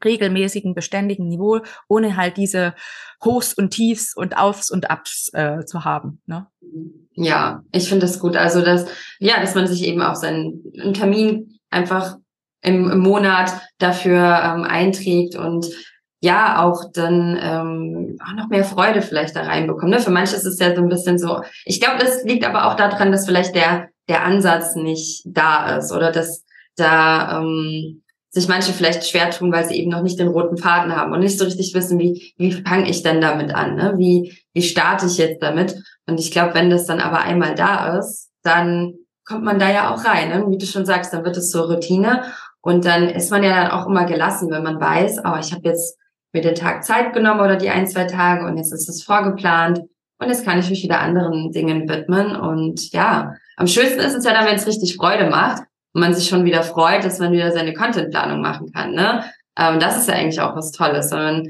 regelmäßigen, beständigen Niveau, ohne halt diese Hochs und Tiefs und Aufs und Abs äh, zu haben. Ne? Ja, ich finde das gut. Also dass, ja, dass man sich eben auch seinen Termin einfach im, im Monat dafür ähm, einträgt und ja auch dann ähm, auch noch mehr Freude vielleicht da reinbekommt. Ne? Für manche ist es ja so ein bisschen so. Ich glaube, das liegt aber auch daran, dass vielleicht der der Ansatz nicht da ist oder dass da ähm, sich manche vielleicht schwer tun, weil sie eben noch nicht den roten Faden haben und nicht so richtig wissen, wie wie fange ich denn damit an, ne? Wie wie starte ich jetzt damit? Und ich glaube, wenn das dann aber einmal da ist, dann kommt man da ja auch rein, ne? wie du schon sagst, dann wird es zur Routine und dann ist man ja dann auch immer gelassen, wenn man weiß, oh, ich habe jetzt mir den Tag Zeit genommen oder die ein, zwei Tage und jetzt ist es vorgeplant und jetzt kann ich mich wieder anderen Dingen widmen. Und ja, am schönsten ist es ja dann, wenn es richtig Freude macht und man sich schon wieder freut, dass man wieder seine Contentplanung machen kann. Ne? Ähm, das ist ja eigentlich auch was Tolles. Sondern,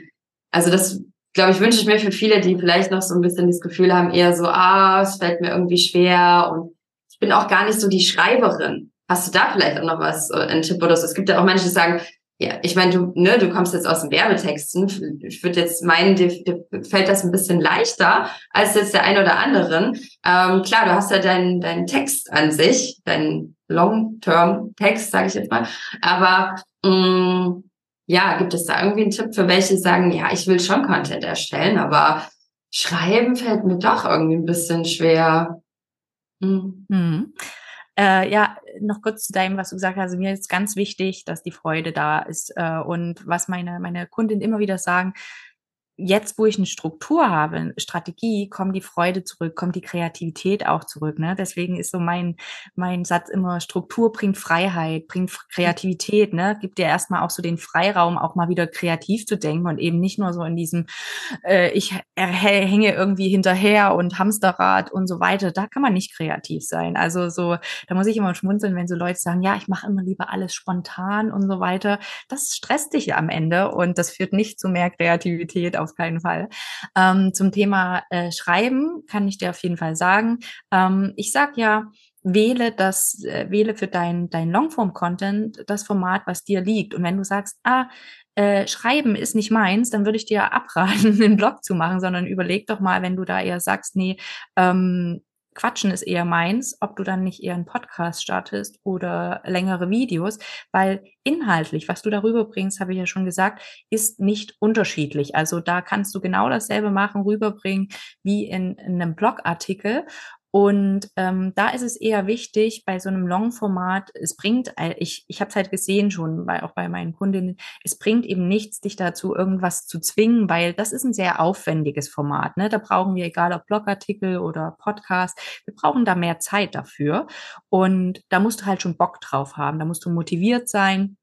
also das, glaube ich, wünsche ich mir für viele, die vielleicht noch so ein bisschen das Gefühl haben, eher so, ah, es fällt mir irgendwie schwer und ich bin auch gar nicht so die Schreiberin. Hast du da vielleicht auch noch was, äh, ein Tipp oder so? Es gibt ja auch manche, die sagen, ja, ich meine, du, ne, du kommst jetzt aus dem Werbetexten. Ich würde jetzt meinen, dir, dir fällt das ein bisschen leichter als jetzt der ein oder anderen. Ähm, klar, du hast ja deinen deinen Text an sich, deinen Long-Term-Text, sage ich jetzt mal. Aber mh, mm, ja, gibt es da irgendwie einen Tipp für welche sagen, ja, ich will schon Content erstellen, aber schreiben fällt mir doch irgendwie ein bisschen schwer. Hm. Mhm. Äh, ja, noch kurz zu deinem, was du gesagt hast. Also mir ist ganz wichtig, dass die Freude da ist. Äh, und was meine, meine Kunden immer wieder sagen, jetzt, wo ich eine Struktur habe, eine Strategie, kommt die Freude zurück, kommt die Kreativität auch zurück. Ne? Deswegen ist so mein, mein Satz immer, Struktur bringt Freiheit, bringt Kreativität, ne? gibt dir erstmal auch so den Freiraum, auch mal wieder kreativ zu denken und eben nicht nur so in diesem, äh, ich hänge irgendwie hinterher und Hamsterrad und so weiter. Da kann man nicht kreativ sein. Also so, da muss ich immer schmunzeln, wenn so Leute sagen, ja, ich mache immer lieber alles spontan und so weiter. Das stresst dich am Ende und das führt nicht zu mehr Kreativität auf auf keinen Fall. Ähm, zum Thema äh, Schreiben kann ich dir auf jeden Fall sagen. Ähm, ich sag ja, wähle das, äh, wähle für dein, dein Longform-Content das Format, was dir liegt. Und wenn du sagst, ah, äh, Schreiben ist nicht meins, dann würde ich dir abraten, einen Blog zu machen, sondern überleg doch mal, wenn du da eher sagst, nee, ähm, Quatschen ist eher meins, ob du dann nicht eher einen Podcast startest oder längere Videos, weil inhaltlich, was du darüber bringst, habe ich ja schon gesagt, ist nicht unterschiedlich. Also da kannst du genau dasselbe machen, rüberbringen wie in, in einem Blogartikel. Und ähm, da ist es eher wichtig bei so einem Long-Format, es bringt, ich, ich habe es halt gesehen schon, bei, auch bei meinen Kundinnen, es bringt eben nichts, dich dazu irgendwas zu zwingen, weil das ist ein sehr aufwendiges Format. Ne? Da brauchen wir, egal ob Blogartikel oder Podcast, wir brauchen da mehr Zeit dafür. Und da musst du halt schon Bock drauf haben, da musst du motiviert sein.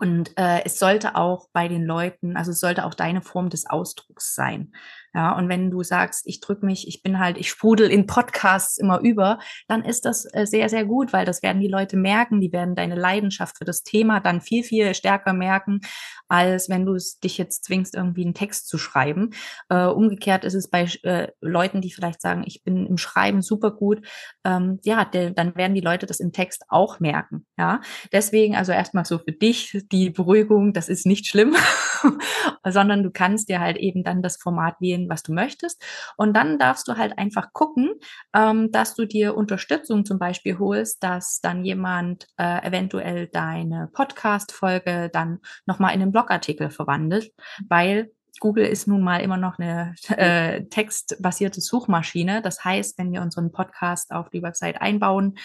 Und äh, es sollte auch bei den Leuten, also es sollte auch deine Form des Ausdrucks sein. Ja, und wenn du sagst, ich drück mich, ich bin halt, ich sprudel in Podcasts immer über, dann ist das äh, sehr, sehr gut, weil das werden die Leute merken, die werden deine Leidenschaft für das Thema dann viel, viel stärker merken, als wenn du es dich jetzt zwingst, irgendwie einen Text zu schreiben. Äh, umgekehrt ist es bei äh, Leuten, die vielleicht sagen, ich bin im Schreiben super gut, ähm, ja, de, dann werden die Leute das im Text auch merken. Ja, deswegen also erstmal so für dich die Beruhigung, das ist nicht schlimm, sondern du kannst dir halt eben dann das Format wählen, was du möchtest. Und dann darfst du halt einfach gucken, ähm, dass du dir Unterstützung zum Beispiel holst, dass dann jemand äh, eventuell deine Podcast-Folge dann nochmal in einen Blogartikel verwandelt, weil Google ist nun mal immer noch eine äh, textbasierte Suchmaschine. Das heißt, wenn wir unseren Podcast auf die Website einbauen,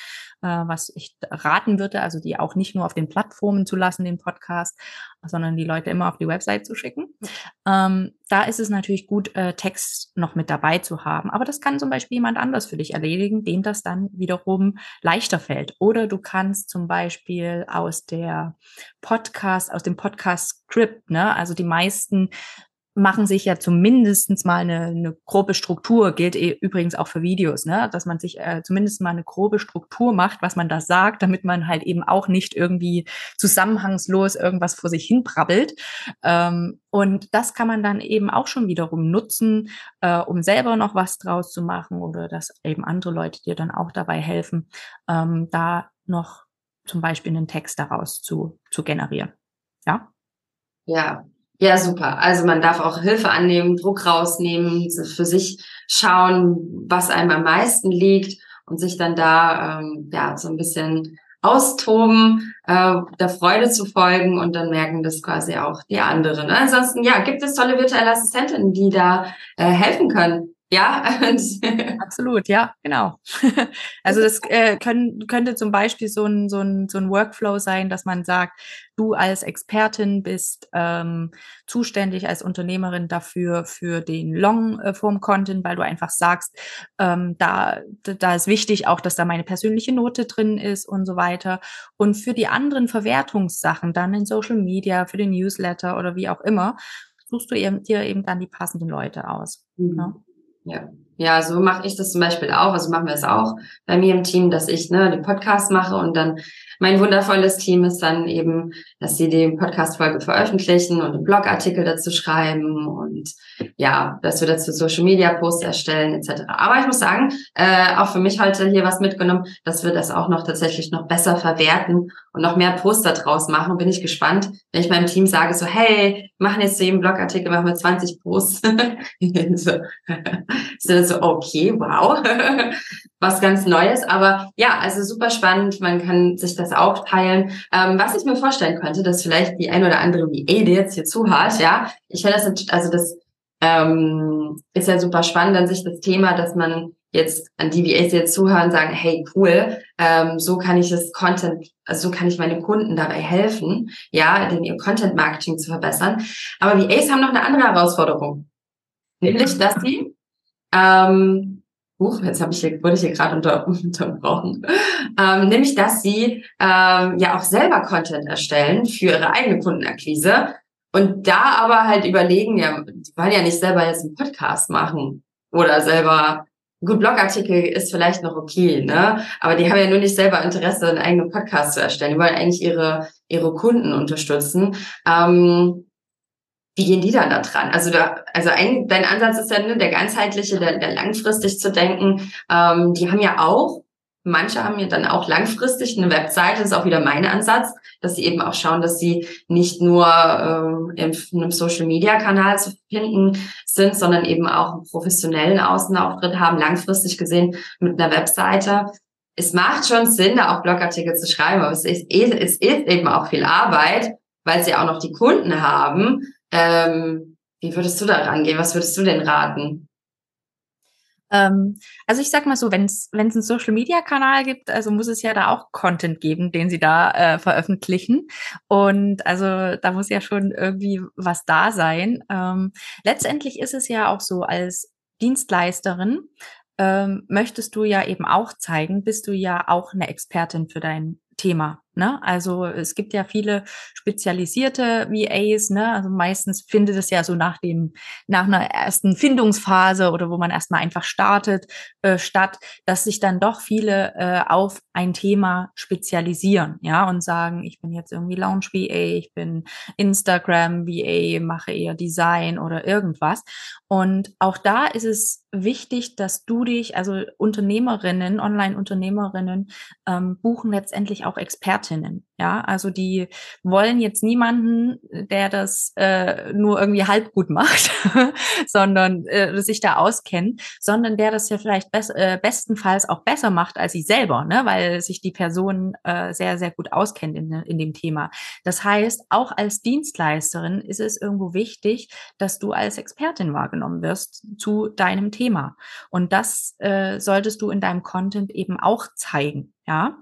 äh, was ich raten würde, also die auch nicht nur auf den Plattformen zu lassen, den Podcast, sondern die Leute immer auf die Website zu schicken, Ähm, da ist es natürlich gut, äh, Text noch mit dabei zu haben. Aber das kann zum Beispiel jemand anders für dich erledigen, dem das dann wiederum leichter fällt. Oder du kannst zum Beispiel aus der Podcast, aus dem Podcast-Script, ne, also die meisten machen sich ja zumindestens mal eine, eine grobe Struktur, gilt eh übrigens auch für Videos, ne? dass man sich äh, zumindest mal eine grobe Struktur macht, was man da sagt, damit man halt eben auch nicht irgendwie zusammenhangslos irgendwas vor sich hin brabbelt. Ähm, und das kann man dann eben auch schon wiederum nutzen, äh, um selber noch was draus zu machen oder dass eben andere Leute dir dann auch dabei helfen, ähm, da noch zum Beispiel einen Text daraus zu, zu generieren. Ja? Ja, ja, super. Also man darf auch Hilfe annehmen, Druck rausnehmen, für sich schauen, was einem am meisten liegt und sich dann da ähm, ja so ein bisschen austoben, äh, der Freude zu folgen und dann merken das quasi auch die anderen. Ansonsten, ja, gibt es tolle virtuelle Assistentinnen, die da äh, helfen können. Ja, absolut, ja, genau. Also das äh, können, könnte zum Beispiel so ein, so, ein, so ein Workflow sein, dass man sagt, du als Expertin bist ähm, zuständig als Unternehmerin dafür für den Long-Form-Content, weil du einfach sagst, ähm, da, da ist wichtig auch, dass da meine persönliche Note drin ist und so weiter. Und für die anderen Verwertungssachen, dann in Social Media, für den Newsletter oder wie auch immer, suchst du eben, dir eben dann die passenden Leute aus. Mhm. Ne? Ja. Ja, so mache ich das zum Beispiel auch. Also machen wir es auch bei mir im Team, dass ich ne, den Podcast mache und dann mein wundervolles Team ist dann eben, dass sie die Podcast-Folge veröffentlichen und einen Blogartikel dazu schreiben und ja, dass wir dazu Social Media Posts erstellen etc. Aber ich muss sagen, äh, auch für mich heute hier was mitgenommen, dass wir das auch noch tatsächlich noch besser verwerten und noch mehr Poster draus machen. Bin ich gespannt, wenn ich meinem Team sage so, hey, machen jetzt zu jedem Blogartikel machen wir 20 Posts. so, so, okay, wow, was ganz Neues. Aber ja, also super spannend. Man kann sich das auch teilen. Ähm, was ich mir vorstellen könnte, dass vielleicht die ein oder andere VA, die jetzt hier zuhört, ja, ich finde das, also das ähm, ist ja super spannend an sich das Thema, dass man jetzt an die VAs jetzt zuhören, sagen, hey, cool, ähm, so kann ich das Content, also so kann ich meine Kunden dabei helfen, ja, den ihr Content Marketing zu verbessern. Aber VAs haben noch eine andere Herausforderung. Nämlich, dass sie ähm, Huch, jetzt habe ich hier, wurde ich hier gerade unter, unterbrochen. Ähm, nämlich, dass sie ähm, ja auch selber Content erstellen für ihre eigene Kundenakquise und da aber halt überlegen, ja, die wollen ja nicht selber jetzt einen Podcast machen oder selber Gut, Blogartikel ist vielleicht noch okay, ne? Aber die haben ja nur nicht selber Interesse, einen eigenen Podcast zu erstellen. Die wollen eigentlich ihre, ihre Kunden unterstützen. Ähm, wie gehen die dann da dran? Also da, also ein, dein Ansatz ist ja ne, der ganzheitliche, der, der langfristig zu denken. Ähm, die haben ja auch, manche haben ja dann auch langfristig eine Webseite, das ist auch wieder mein Ansatz, dass sie eben auch schauen, dass sie nicht nur ähm, in einem Social Media Kanal zu finden sind, sondern eben auch einen professionellen Außenauftritt haben, langfristig gesehen mit einer Webseite. Es macht schon Sinn, da auch Blogartikel zu schreiben, aber es ist, es ist eben auch viel Arbeit, weil sie auch noch die Kunden haben ähm, wie würdest du da rangehen? Was würdest du denn raten? Ähm, also ich sag mal so, wenn es einen Social-Media-Kanal gibt, also muss es ja da auch Content geben, den sie da äh, veröffentlichen. Und also da muss ja schon irgendwie was da sein. Ähm, letztendlich ist es ja auch so, als Dienstleisterin ähm, möchtest du ja eben auch zeigen, bist du ja auch eine Expertin für dein Thema. Ne? Also es gibt ja viele spezialisierte VAs, ne? Also meistens findet es ja so nach dem, nach einer ersten Findungsphase oder wo man erstmal einfach startet, äh, statt, dass sich dann doch viele äh, auf ein Thema spezialisieren, ja, und sagen, ich bin jetzt irgendwie Lounge VA, ich bin Instagram VA, mache eher Design oder irgendwas. Und auch da ist es wichtig, dass du dich, also Unternehmerinnen, Online-Unternehmerinnen, ähm, buchen letztendlich auch Expertinnen. Ja, also die wollen jetzt niemanden, der das äh, nur irgendwie halb gut macht, sondern äh, sich da auskennt, sondern der das ja vielleicht best, äh, bestenfalls auch besser macht als sie selber, ne? weil sich die Person äh, sehr, sehr gut auskennt in, in dem Thema. Das heißt, auch als Dienstleisterin ist es irgendwo wichtig, dass du als Expertin wahrgenommen wirst zu deinem Thema. Und das äh, solltest du in deinem Content eben auch zeigen. Ja,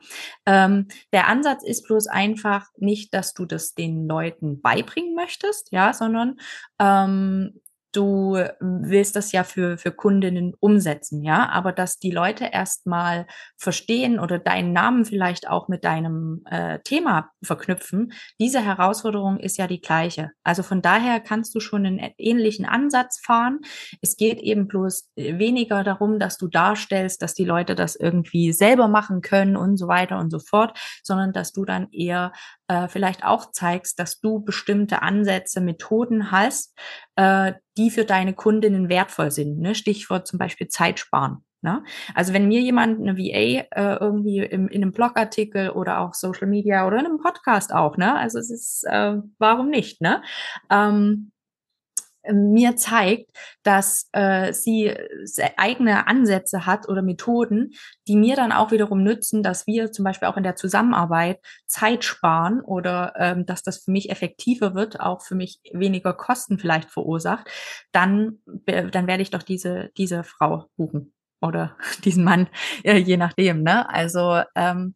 ähm, der Ansatz ist bloß bloß einfach nicht, dass du das den Leuten beibringen möchtest, ja, sondern ähm, du willst das ja für, für Kundinnen umsetzen, ja, aber dass die Leute erstmal verstehen oder deinen Namen vielleicht auch mit deinem äh, Thema verknüpfen, diese Herausforderung ist ja die gleiche. Also von daher kannst du schon einen ähnlichen Ansatz fahren. Es geht eben bloß weniger darum, dass du darstellst, dass die Leute das irgendwie selber machen können und so weiter und so fort, sondern dass du dann eher äh, vielleicht auch zeigst, dass du bestimmte Ansätze, Methoden hast, äh, die für deine Kundinnen wertvoll sind. Ne? Stichwort zum Beispiel Zeit sparen. Ne? Also wenn mir jemand eine VA äh, irgendwie im, in einem Blogartikel oder auch Social Media oder in einem Podcast auch, ne? Also es ist, äh, warum nicht, ne? Ähm, mir zeigt, dass äh, sie eigene Ansätze hat oder Methoden, die mir dann auch wiederum nützen, dass wir zum Beispiel auch in der Zusammenarbeit Zeit sparen oder ähm, dass das für mich effektiver wird, auch für mich weniger Kosten vielleicht verursacht, dann, dann werde ich doch diese, diese Frau buchen oder diesen Mann, äh, je nachdem. Ne? Also ähm,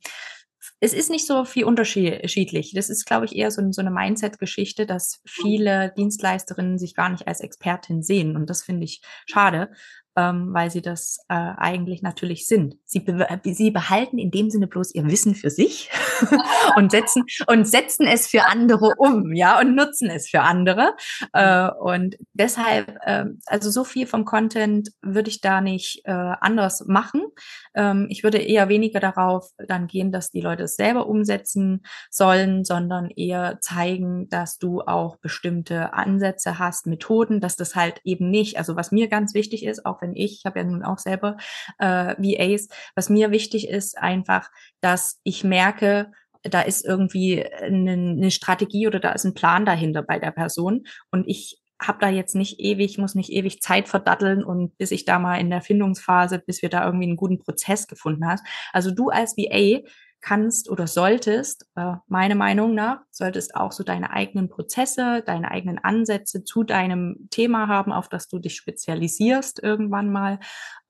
es ist nicht so viel unterschiedlich. Das ist, glaube ich, eher so, so eine Mindset-Geschichte, dass viele Dienstleisterinnen sich gar nicht als Expertin sehen. Und das finde ich schade, ähm, weil sie das äh, eigentlich natürlich sind. Sie, be sie behalten in dem Sinne bloß ihr Wissen für sich und setzen und setzen es für andere um, ja, und nutzen es für andere. Äh, und deshalb, äh, also so viel vom Content würde ich da nicht äh, anders machen. Ähm, ich würde eher weniger darauf dann gehen, dass die Leute es selber umsetzen sollen, sondern eher zeigen, dass du auch bestimmte Ansätze hast, Methoden, dass das halt eben nicht, also was mir ganz wichtig ist, auch wenn ich, ich habe ja nun auch selber äh, VAs, was mir wichtig ist einfach, dass ich merke, da ist irgendwie eine, eine Strategie oder da ist ein Plan dahinter bei der Person und ich habe da jetzt nicht ewig, muss nicht ewig Zeit verdatteln und bis ich da mal in der Findungsphase, bis wir da irgendwie einen guten Prozess gefunden hast. Also du als VA kannst oder solltest, äh, meine Meinung nach, solltest auch so deine eigenen Prozesse, deine eigenen Ansätze zu deinem Thema haben, auf das du dich spezialisierst irgendwann mal.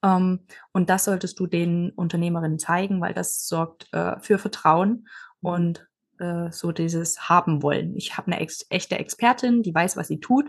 Ähm, und das solltest du den Unternehmerinnen zeigen, weil das sorgt äh, für Vertrauen und äh, so dieses haben wollen. Ich habe eine ex echte Expertin, die weiß, was sie tut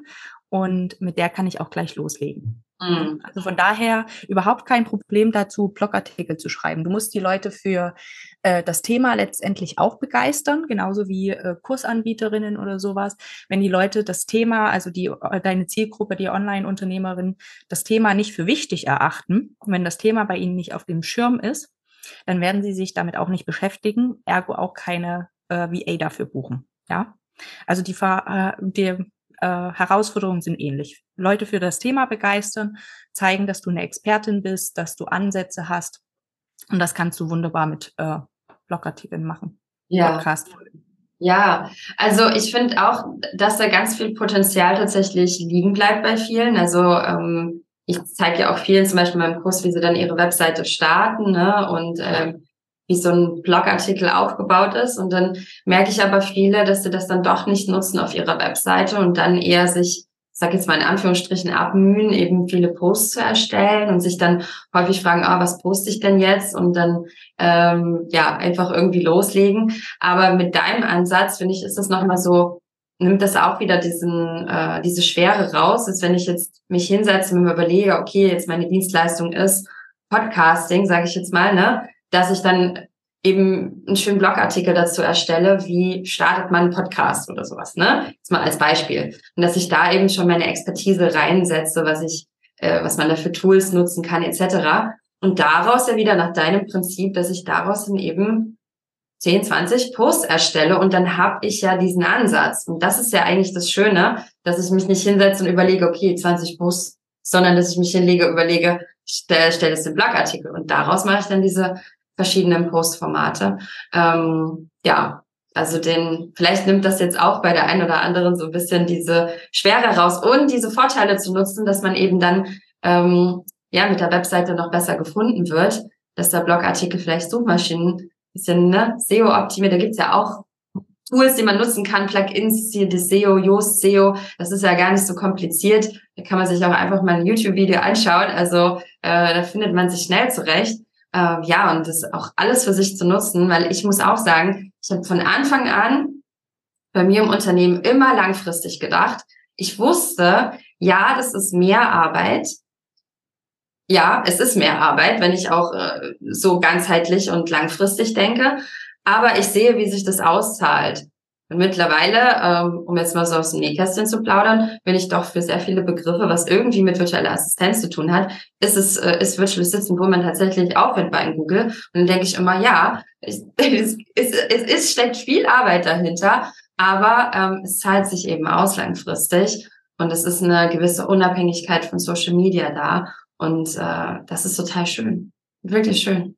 und mit der kann ich auch gleich loslegen. Mhm. Also von daher überhaupt kein Problem dazu, Blogartikel zu schreiben. Du musst die Leute für äh, das Thema letztendlich auch begeistern, genauso wie äh, Kursanbieterinnen oder sowas. Wenn die Leute das Thema, also die äh, deine Zielgruppe, die Online-Unternehmerin, das Thema nicht für wichtig erachten, wenn das Thema bei ihnen nicht auf dem Schirm ist, dann werden sie sich damit auch nicht beschäftigen, ergo auch keine äh, VA dafür buchen. Ja, also die, äh, die äh, Herausforderungen sind ähnlich. Leute für das Thema begeistern, zeigen, dass du eine Expertin bist, dass du Ansätze hast. Und das kannst du wunderbar mit äh, Blogartikeln machen. Ja. Podcast. Ja, also ich finde auch, dass da ganz viel Potenzial tatsächlich liegen bleibt bei vielen. Also ähm, ich zeige ja auch vielen zum Beispiel in meinem Kurs, wie sie dann ihre Webseite starten ne? und ähm, wie so ein Blogartikel aufgebaut ist. Und dann merke ich aber viele, dass sie das dann doch nicht nutzen auf ihrer Webseite und dann eher sich, sag jetzt mal in Anführungsstrichen, abmühen, eben viele Posts zu erstellen und sich dann häufig fragen, ah, was poste ich denn jetzt? Und dann ähm, ja einfach irgendwie loslegen. Aber mit deinem Ansatz, finde ich, ist das nochmal so, nimmt das auch wieder diesen, äh, diese Schwere raus, als wenn ich jetzt mich hinsetze und mir überlege, okay, jetzt meine Dienstleistung ist Podcasting, sage ich jetzt mal, ne? Dass ich dann eben einen schönen Blogartikel dazu erstelle, wie startet man einen Podcast oder sowas, ne? Jetzt mal als Beispiel. Und dass ich da eben schon meine Expertise reinsetze, was ich, äh, was man da für Tools nutzen kann, etc. Und daraus ja wieder nach deinem Prinzip, dass ich daraus dann eben 10, 20 Posts erstelle und dann habe ich ja diesen Ansatz. Und das ist ja eigentlich das Schöne, dass ich mich nicht hinsetze und überlege, okay, 20 Posts, sondern dass ich mich hinlege, überlege, stell, stell es den Blogartikel und daraus mache ich dann diese verschiedenen Postformate. Ähm, ja, also den, vielleicht nimmt das jetzt auch bei der einen oder anderen so ein bisschen diese Schwere raus und diese Vorteile zu nutzen, dass man eben dann ähm, ja mit der Webseite noch besser gefunden wird, dass der Blogartikel vielleicht Suchmaschinen bisschen ne, SEO optimiert. Da gibt's ja auch Tools, die man nutzen kann, Plugins, das SEO, Yoast SEO, das ist ja gar nicht so kompliziert. Da kann man sich auch einfach mal ein YouTube-Video anschauen. Also äh, da findet man sich schnell zurecht. Äh, ja, und das auch alles für sich zu nutzen, weil ich muss auch sagen, ich habe von Anfang an bei mir im Unternehmen immer langfristig gedacht. Ich wusste, ja, das ist mehr Arbeit. Ja, es ist mehr Arbeit, wenn ich auch äh, so ganzheitlich und langfristig denke. Aber ich sehe, wie sich das auszahlt. Und mittlerweile, ähm, um jetzt mal so aus dem Nähkästchen zu plaudern, bin ich doch für sehr viele Begriffe, was irgendwie mit virtueller Assistenz zu tun hat, ist es, äh, ist Virtual Assistant Woman tatsächlich aufwendbar in Google. Und dann denke ich immer, ja, es, es, es, es steckt viel Arbeit dahinter, aber ähm, es zahlt sich eben aus langfristig. Und es ist eine gewisse Unabhängigkeit von Social Media da. Und äh, das ist total schön. Wirklich schön.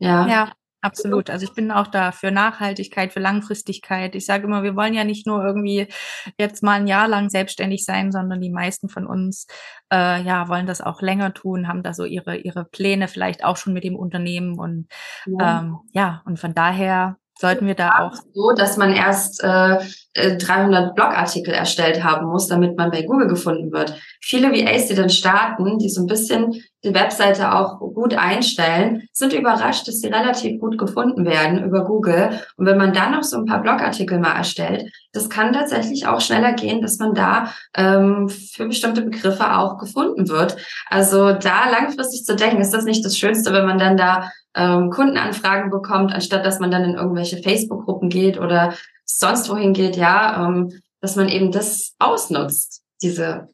Ja. Ja, Absolut. Also ich bin auch da für Nachhaltigkeit, für Langfristigkeit. Ich sage immer, wir wollen ja nicht nur irgendwie jetzt mal ein Jahr lang selbstständig sein, sondern die meisten von uns äh, ja wollen das auch länger tun, haben da so ihre ihre Pläne vielleicht auch schon mit dem Unternehmen und ja, ähm, ja und von daher sollten wir da auch so, dass man erst äh, 300 äh, Blogartikel erstellt haben muss, damit man bei Google gefunden wird. Viele VAs, die dann starten, die so ein bisschen die Webseite auch gut einstellen, sind überrascht, dass sie relativ gut gefunden werden über Google. Und wenn man dann noch so ein paar Blogartikel mal erstellt, das kann tatsächlich auch schneller gehen, dass man da ähm, für bestimmte Begriffe auch gefunden wird. Also da langfristig zu denken, ist das nicht das Schönste, wenn man dann da ähm, Kundenanfragen bekommt, anstatt dass man dann in irgendwelche Facebook-Gruppen geht oder sonst wohin geht, ja, ähm, dass man eben das ausnutzt, diese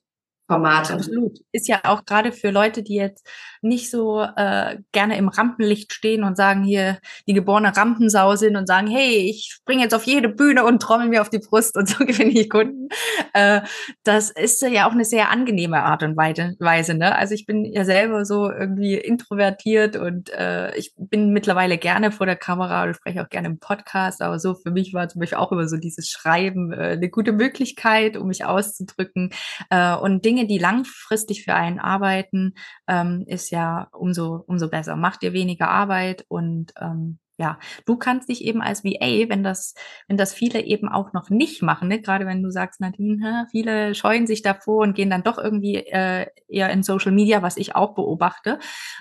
Formate. Absolut. Ist ja auch gerade für Leute, die jetzt nicht so äh, gerne im Rampenlicht stehen und sagen hier die geborene Rampensau sind und sagen, hey, ich springe jetzt auf jede Bühne und trommel mir auf die Brust und so gewinne ich Kunden. Äh, das ist ja auch eine sehr angenehme Art und Weise. Ne? Also ich bin ja selber so irgendwie introvertiert und äh, ich bin mittlerweile gerne vor der Kamera und spreche auch gerne im Podcast, aber so für mich war zum Beispiel auch immer so dieses Schreiben äh, eine gute Möglichkeit, um mich auszudrücken äh, und Dinge die langfristig für einen arbeiten, ähm, ist ja umso, umso besser. Macht dir weniger Arbeit und ähm, ja, du kannst dich eben als VA, wenn das, wenn das viele eben auch noch nicht machen, ne? gerade wenn du sagst, Nadine, viele scheuen sich davor und gehen dann doch irgendwie äh, eher in Social Media, was ich auch beobachte.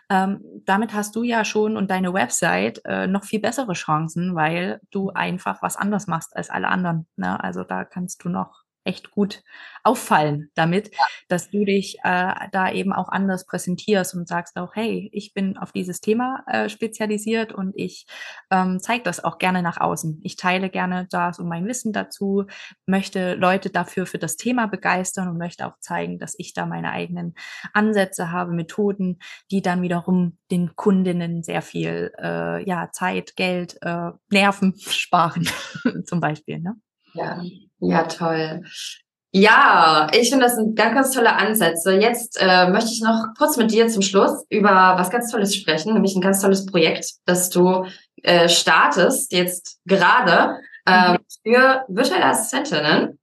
Ähm, damit hast du ja schon und deine Website äh, noch viel bessere Chancen, weil du einfach was anders machst als alle anderen. Ne? Also da kannst du noch echt gut auffallen damit, ja. dass du dich äh, da eben auch anders präsentierst und sagst auch, hey, ich bin auf dieses Thema äh, spezialisiert und ich ähm, zeige das auch gerne nach außen. Ich teile gerne da so mein Wissen dazu, möchte Leute dafür für das Thema begeistern und möchte auch zeigen, dass ich da meine eigenen Ansätze habe, Methoden, die dann wiederum den Kundinnen sehr viel äh, ja, Zeit, Geld, äh, Nerven sparen, zum Beispiel. Ne? Ja, ja, toll. Ja, ich finde das sind ganz, ganz tolle Ansätze. Jetzt äh, möchte ich noch kurz mit dir zum Schluss über was ganz Tolles sprechen, nämlich ein ganz tolles Projekt, das du äh, startest jetzt gerade äh, für virtuelle Assistentinnen.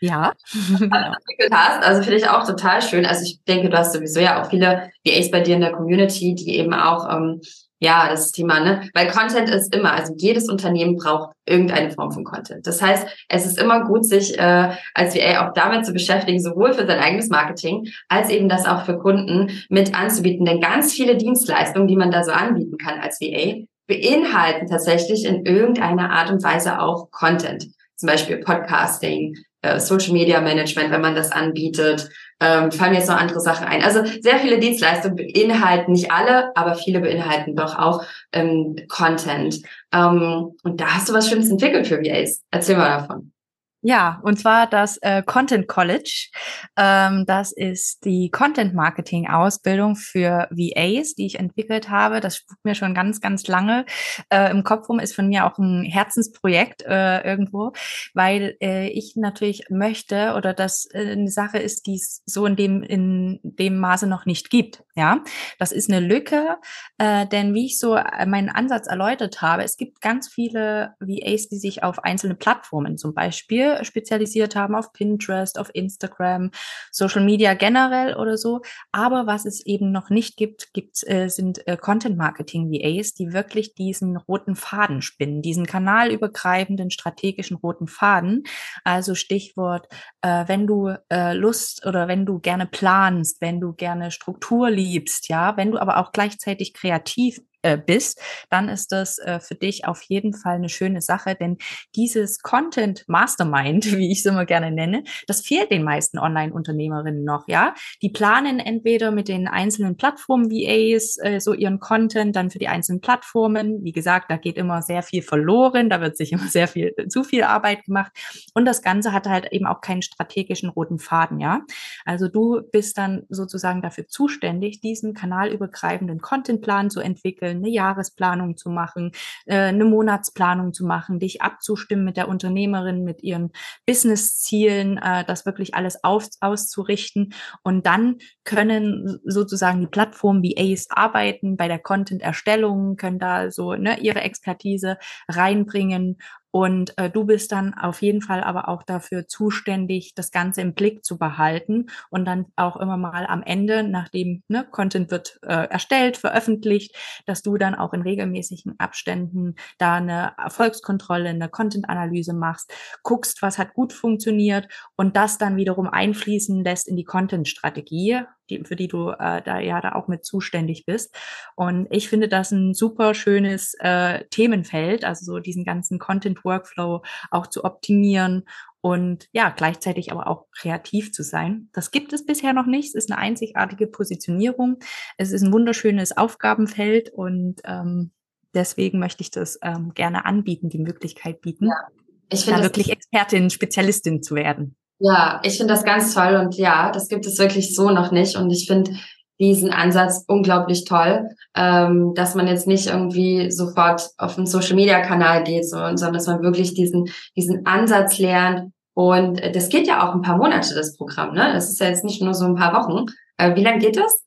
Ja. entwickelt hast. Also finde ich auch total schön. Also ich denke, du hast sowieso ja auch viele VAs bei dir in der Community, die eben auch ähm, ja, das Thema, ne? Weil Content ist immer, also jedes Unternehmen braucht irgendeine Form von Content. Das heißt, es ist immer gut, sich äh, als VA auch damit zu beschäftigen, sowohl für sein eigenes Marketing, als eben das auch für Kunden mit anzubieten. Denn ganz viele Dienstleistungen, die man da so anbieten kann als VA, beinhalten tatsächlich in irgendeiner Art und Weise auch Content. Zum Beispiel Podcasting, äh, Social Media Management, wenn man das anbietet, ähm, fallen mir jetzt noch andere Sachen ein. Also sehr viele Dienstleistungen beinhalten, nicht alle, aber viele beinhalten doch auch ähm, Content. Ähm, und da hast du was Schönes entwickelt für VAs. Erzähl mal davon. Ja, und zwar das äh, Content College. Ähm, das ist die Content Marketing Ausbildung für VAs, die ich entwickelt habe. Das spukt mir schon ganz, ganz lange äh, im Kopf rum. Ist von mir auch ein Herzensprojekt äh, irgendwo, weil äh, ich natürlich möchte oder das äh, eine Sache ist, die es so in dem in dem Maße noch nicht gibt. Ja, das ist eine Lücke, äh, denn wie ich so meinen Ansatz erläutert habe, es gibt ganz viele VAs, die sich auf einzelne Plattformen zum Beispiel spezialisiert haben auf Pinterest, auf Instagram, Social Media generell oder so. Aber was es eben noch nicht gibt, gibt äh, sind äh, Content Marketing VAs, die wirklich diesen roten Faden spinnen, diesen kanalübergreifenden strategischen roten Faden. Also Stichwort, äh, wenn du äh, Lust oder wenn du gerne planst, wenn du gerne Struktur liebst, ja, wenn du aber auch gleichzeitig kreativ äh, bist, dann ist das äh, für dich auf jeden Fall eine schöne Sache, denn dieses Content Mastermind, wie ich es immer gerne nenne, das fehlt den meisten Online-Unternehmerinnen noch, ja. Die planen entweder mit den einzelnen Plattform-VAs äh, so ihren Content dann für die einzelnen Plattformen. Wie gesagt, da geht immer sehr viel verloren, da wird sich immer sehr viel zu viel Arbeit gemacht und das Ganze hat halt eben auch keinen strategischen roten Faden, ja. Also du bist dann sozusagen dafür zuständig, diesen kanalübergreifenden Contentplan zu entwickeln, eine Jahresplanung zu machen, äh, eine Monatsplanung zu machen, dich abzustimmen mit der Unternehmerin, mit ihren Businesszielen, äh, das wirklich alles auf, auszurichten. Und dann können sozusagen die Plattformen wie Ace arbeiten bei der Content-Erstellung, können da so ne, ihre Expertise reinbringen und äh, du bist dann auf jeden Fall aber auch dafür zuständig, das Ganze im Blick zu behalten und dann auch immer mal am Ende, nachdem ne, Content wird äh, erstellt, veröffentlicht, dass du dann auch in regelmäßigen Abständen da eine Erfolgskontrolle, eine Content-Analyse machst, guckst, was hat gut funktioniert und das dann wiederum einfließen lässt in die Content-Strategie die, für die du äh, da ja da auch mit zuständig bist. Und ich finde das ein super schönes äh, Themenfeld, also so diesen ganzen Content-Workflow auch zu optimieren und ja, gleichzeitig aber auch kreativ zu sein. Das gibt es bisher noch nicht. Es ist eine einzigartige Positionierung. Es ist ein wunderschönes Aufgabenfeld und ähm, deswegen möchte ich das ähm, gerne anbieten, die Möglichkeit bieten, ja, ich da wirklich Expertin, Spezialistin zu werden. Ja, ich finde das ganz toll und ja, das gibt es wirklich so noch nicht und ich finde diesen Ansatz unglaublich toll, ähm, dass man jetzt nicht irgendwie sofort auf den Social Media Kanal geht, so, sondern dass man wirklich diesen diesen Ansatz lernt und äh, das geht ja auch ein paar Monate das Programm, ne? Das ist ja jetzt nicht nur so ein paar Wochen. Äh, wie lange geht das?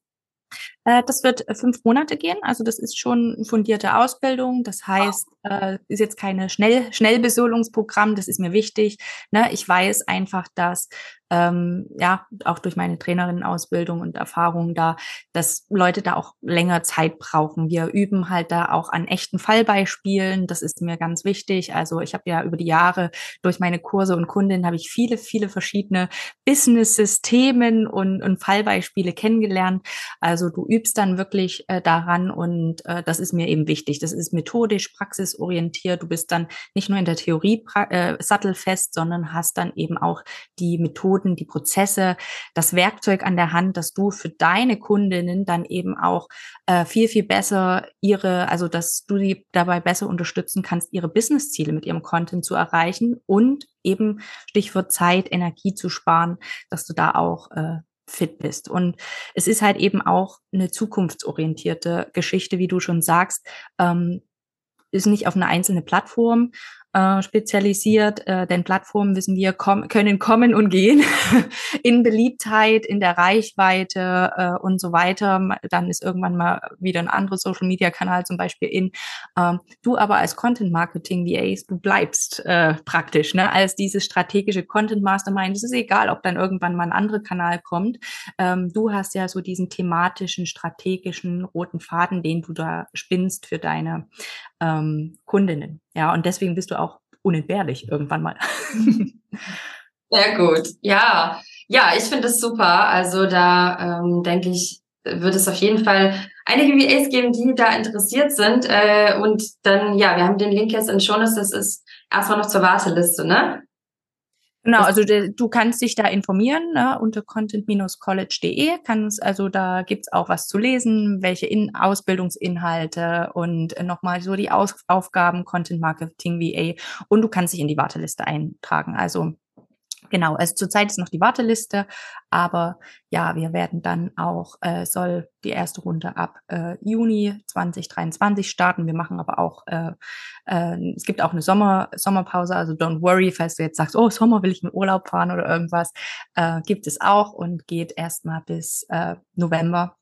Äh, das wird äh, fünf Monate gehen. Also das ist schon fundierte Ausbildung. Das heißt, äh, ist jetzt keine Schnell Schnellbesolungsprogramm. Das ist mir wichtig. Ne? Ich weiß einfach, dass ähm, ja, auch durch meine Trainerinnenausbildung und Erfahrung da, dass Leute da auch länger Zeit brauchen. Wir üben halt da auch an echten Fallbeispielen. Das ist mir ganz wichtig. Also ich habe ja über die Jahre durch meine Kurse und Kundinnen habe ich viele, viele verschiedene Business-Systemen und, und Fallbeispiele kennengelernt. Also du übst dann wirklich äh, daran und äh, das ist mir eben wichtig. Das ist methodisch, praxisorientiert. Du bist dann nicht nur in der Theorie äh, sattelfest, sondern hast dann eben auch die Methode Methoden, die Prozesse, das Werkzeug an der Hand, dass du für deine Kundinnen dann eben auch äh, viel, viel besser ihre, also dass du die dabei besser unterstützen kannst, ihre Businessziele mit ihrem Content zu erreichen und eben Stichwort Zeit, Energie zu sparen, dass du da auch äh, fit bist. Und es ist halt eben auch eine zukunftsorientierte Geschichte, wie du schon sagst. Ähm, ist nicht auf eine einzelne Plattform äh, spezialisiert, äh, denn Plattformen, wissen wir, kom können kommen und gehen in Beliebtheit, in der Reichweite äh, und so weiter. Dann ist irgendwann mal wieder ein anderer Social-Media-Kanal zum Beispiel in. Ähm, du aber als Content-Marketing-VAs, du bleibst äh, praktisch ne, als dieses strategische Content-Mastermind. Es ist egal, ob dann irgendwann mal ein anderer Kanal kommt. Ähm, du hast ja so diesen thematischen, strategischen roten Faden, den du da spinnst für deine ähm, Kundinnen. Ja, und deswegen bist du auch unentbehrlich irgendwann mal. Sehr gut. Ja, ja, ich finde es super. Also da ähm, denke ich, wird es auf jeden Fall einige VAs geben, die da interessiert sind. Äh, und dann, ja, wir haben den Link jetzt in Shownotes, das ist erstmal noch zur Warteliste, ne? Genau, also du kannst dich da informieren ne, unter content-college.de. Kannst also da gibt's auch was zu lesen, welche In Ausbildungsinhalte und nochmal so die Aus Aufgaben Content Marketing VA und du kannst dich in die Warteliste eintragen. Also Genau, also zurzeit ist noch die Warteliste, aber ja, wir werden dann auch, äh, soll die erste Runde ab äh, Juni 2023 starten. Wir machen aber auch, äh, äh, es gibt auch eine Sommer, Sommerpause, also don't worry, falls du jetzt sagst, oh, Sommer will ich in Urlaub fahren oder irgendwas, äh, gibt es auch und geht erstmal bis äh, November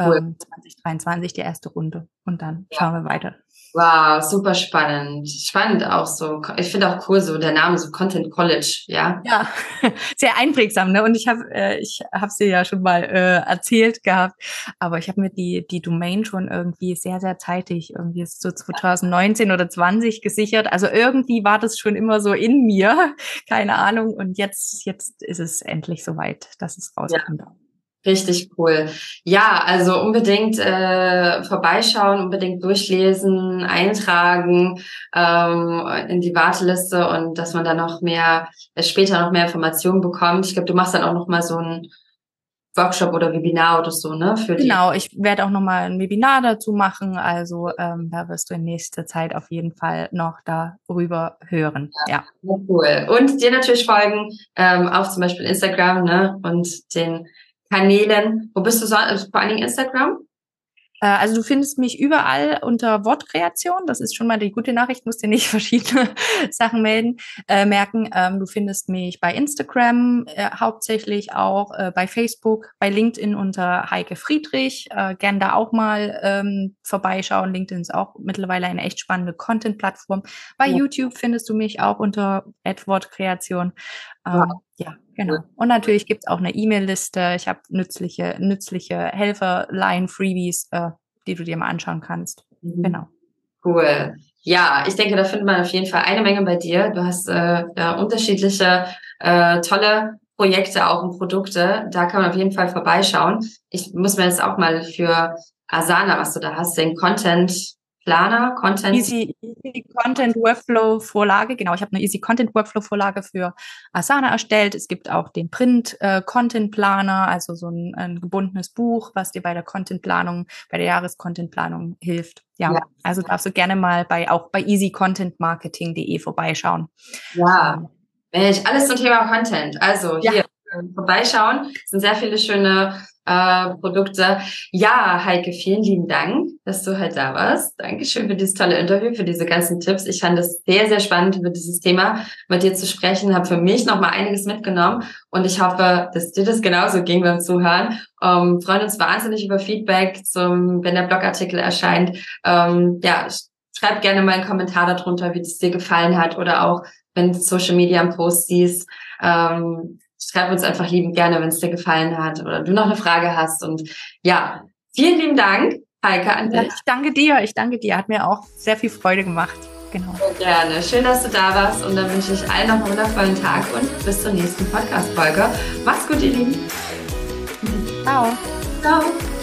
cool. ähm, 2023 die erste Runde und dann ja. schauen wir weiter. Wow, super spannend. Spannend auch so. Ich finde auch cool so der Name so Content College, ja. Ja, sehr einprägsam, ne? Und ich habe äh, ich habe sie ja schon mal äh, erzählt gehabt, aber ich habe mir die die Domain schon irgendwie sehr sehr zeitig irgendwie so 2019 oder 20 gesichert. Also irgendwie war das schon immer so in mir, keine Ahnung und jetzt jetzt ist es endlich soweit, dass es rauskommt. Ja. Richtig cool. Ja, also unbedingt äh, vorbeischauen, unbedingt durchlesen, eintragen ähm, in die Warteliste und dass man dann noch mehr, äh, später noch mehr Informationen bekommt. Ich glaube, du machst dann auch noch mal so ein Workshop oder Webinar oder so, ne? Für genau, ich werde auch nochmal ein Webinar dazu machen. Also ähm, da wirst du in nächster Zeit auf jeden Fall noch darüber hören. Ja. ja. Cool. Und dir natürlich folgen ähm, auf zum Beispiel Instagram, ne? Und den Kanälen. Wo bist du so? Also vor allen Dingen Instagram? Äh, also du findest mich überall unter Wortkreation. Das ist schon mal die gute Nachricht. Musst dir nicht verschiedene Sachen melden, äh, merken. Ähm, du findest mich bei Instagram äh, hauptsächlich auch, äh, bei Facebook, bei LinkedIn unter Heike Friedrich. Äh, gern da auch mal ähm, vorbeischauen. LinkedIn ist auch mittlerweile eine echt spannende Content-Plattform. Bei ja. YouTube findest du mich auch unter Wortkreation. Ähm, ja. Genau. Und natürlich gibt's auch eine E-Mail-Liste. Ich habe nützliche, nützliche Helferlein, Freebies, äh, die du dir mal anschauen kannst. Mhm. Genau. Cool. Ja, ich denke, da findet man auf jeden Fall eine Menge bei dir. Du hast äh, ja, unterschiedliche äh, tolle Projekte auch und Produkte. Da kann man auf jeden Fall vorbeischauen. Ich muss mir jetzt auch mal für Asana, was du da hast, den Content Planer, Content. Easy, Easy Content Workflow Vorlage, genau. Ich habe eine Easy Content Workflow Vorlage für Asana erstellt. Es gibt auch den Print äh, Content Planer, also so ein, ein gebundenes Buch, was dir bei der Content Planung, bei der Jahrescontent Planung hilft. Ja, ja, also darfst du gerne mal bei auch bei easycontentmarketing.de vorbeischauen. Ja, Mensch, alles zum Thema Content. Also hier ja. vorbeischauen. Es sind sehr viele schöne äh, Produkte. Ja, Heike, vielen lieben Dank, dass du halt da warst. Dankeschön für dieses tolle Interview, für diese ganzen Tipps. Ich fand es sehr, sehr spannend, über dieses Thema mit dir zu sprechen. Habe für mich noch mal einiges mitgenommen und ich hoffe, dass dir das genauso ging beim Zuhören. Ähm, freuen uns wahnsinnig über Feedback, zum, wenn der Blogartikel erscheint. Ähm, ja, schreib gerne mal einen Kommentar darunter, wie es dir gefallen hat oder auch, wenn du Social Media im Post siehst. Ähm, schreib uns einfach lieben gerne, wenn es dir gefallen hat oder du noch eine Frage hast. Und ja, vielen lieben Dank, Heike, an. Ja, ich danke dir, ich danke dir. Hat mir auch sehr viel Freude gemacht. Genau. Sehr gerne. Schön, dass du da warst und dann wünsche ich allen noch einen wundervollen Tag und bis zur nächsten Podcast-Folge. Mach's gut, ihr Lieben. Ciao. Ciao.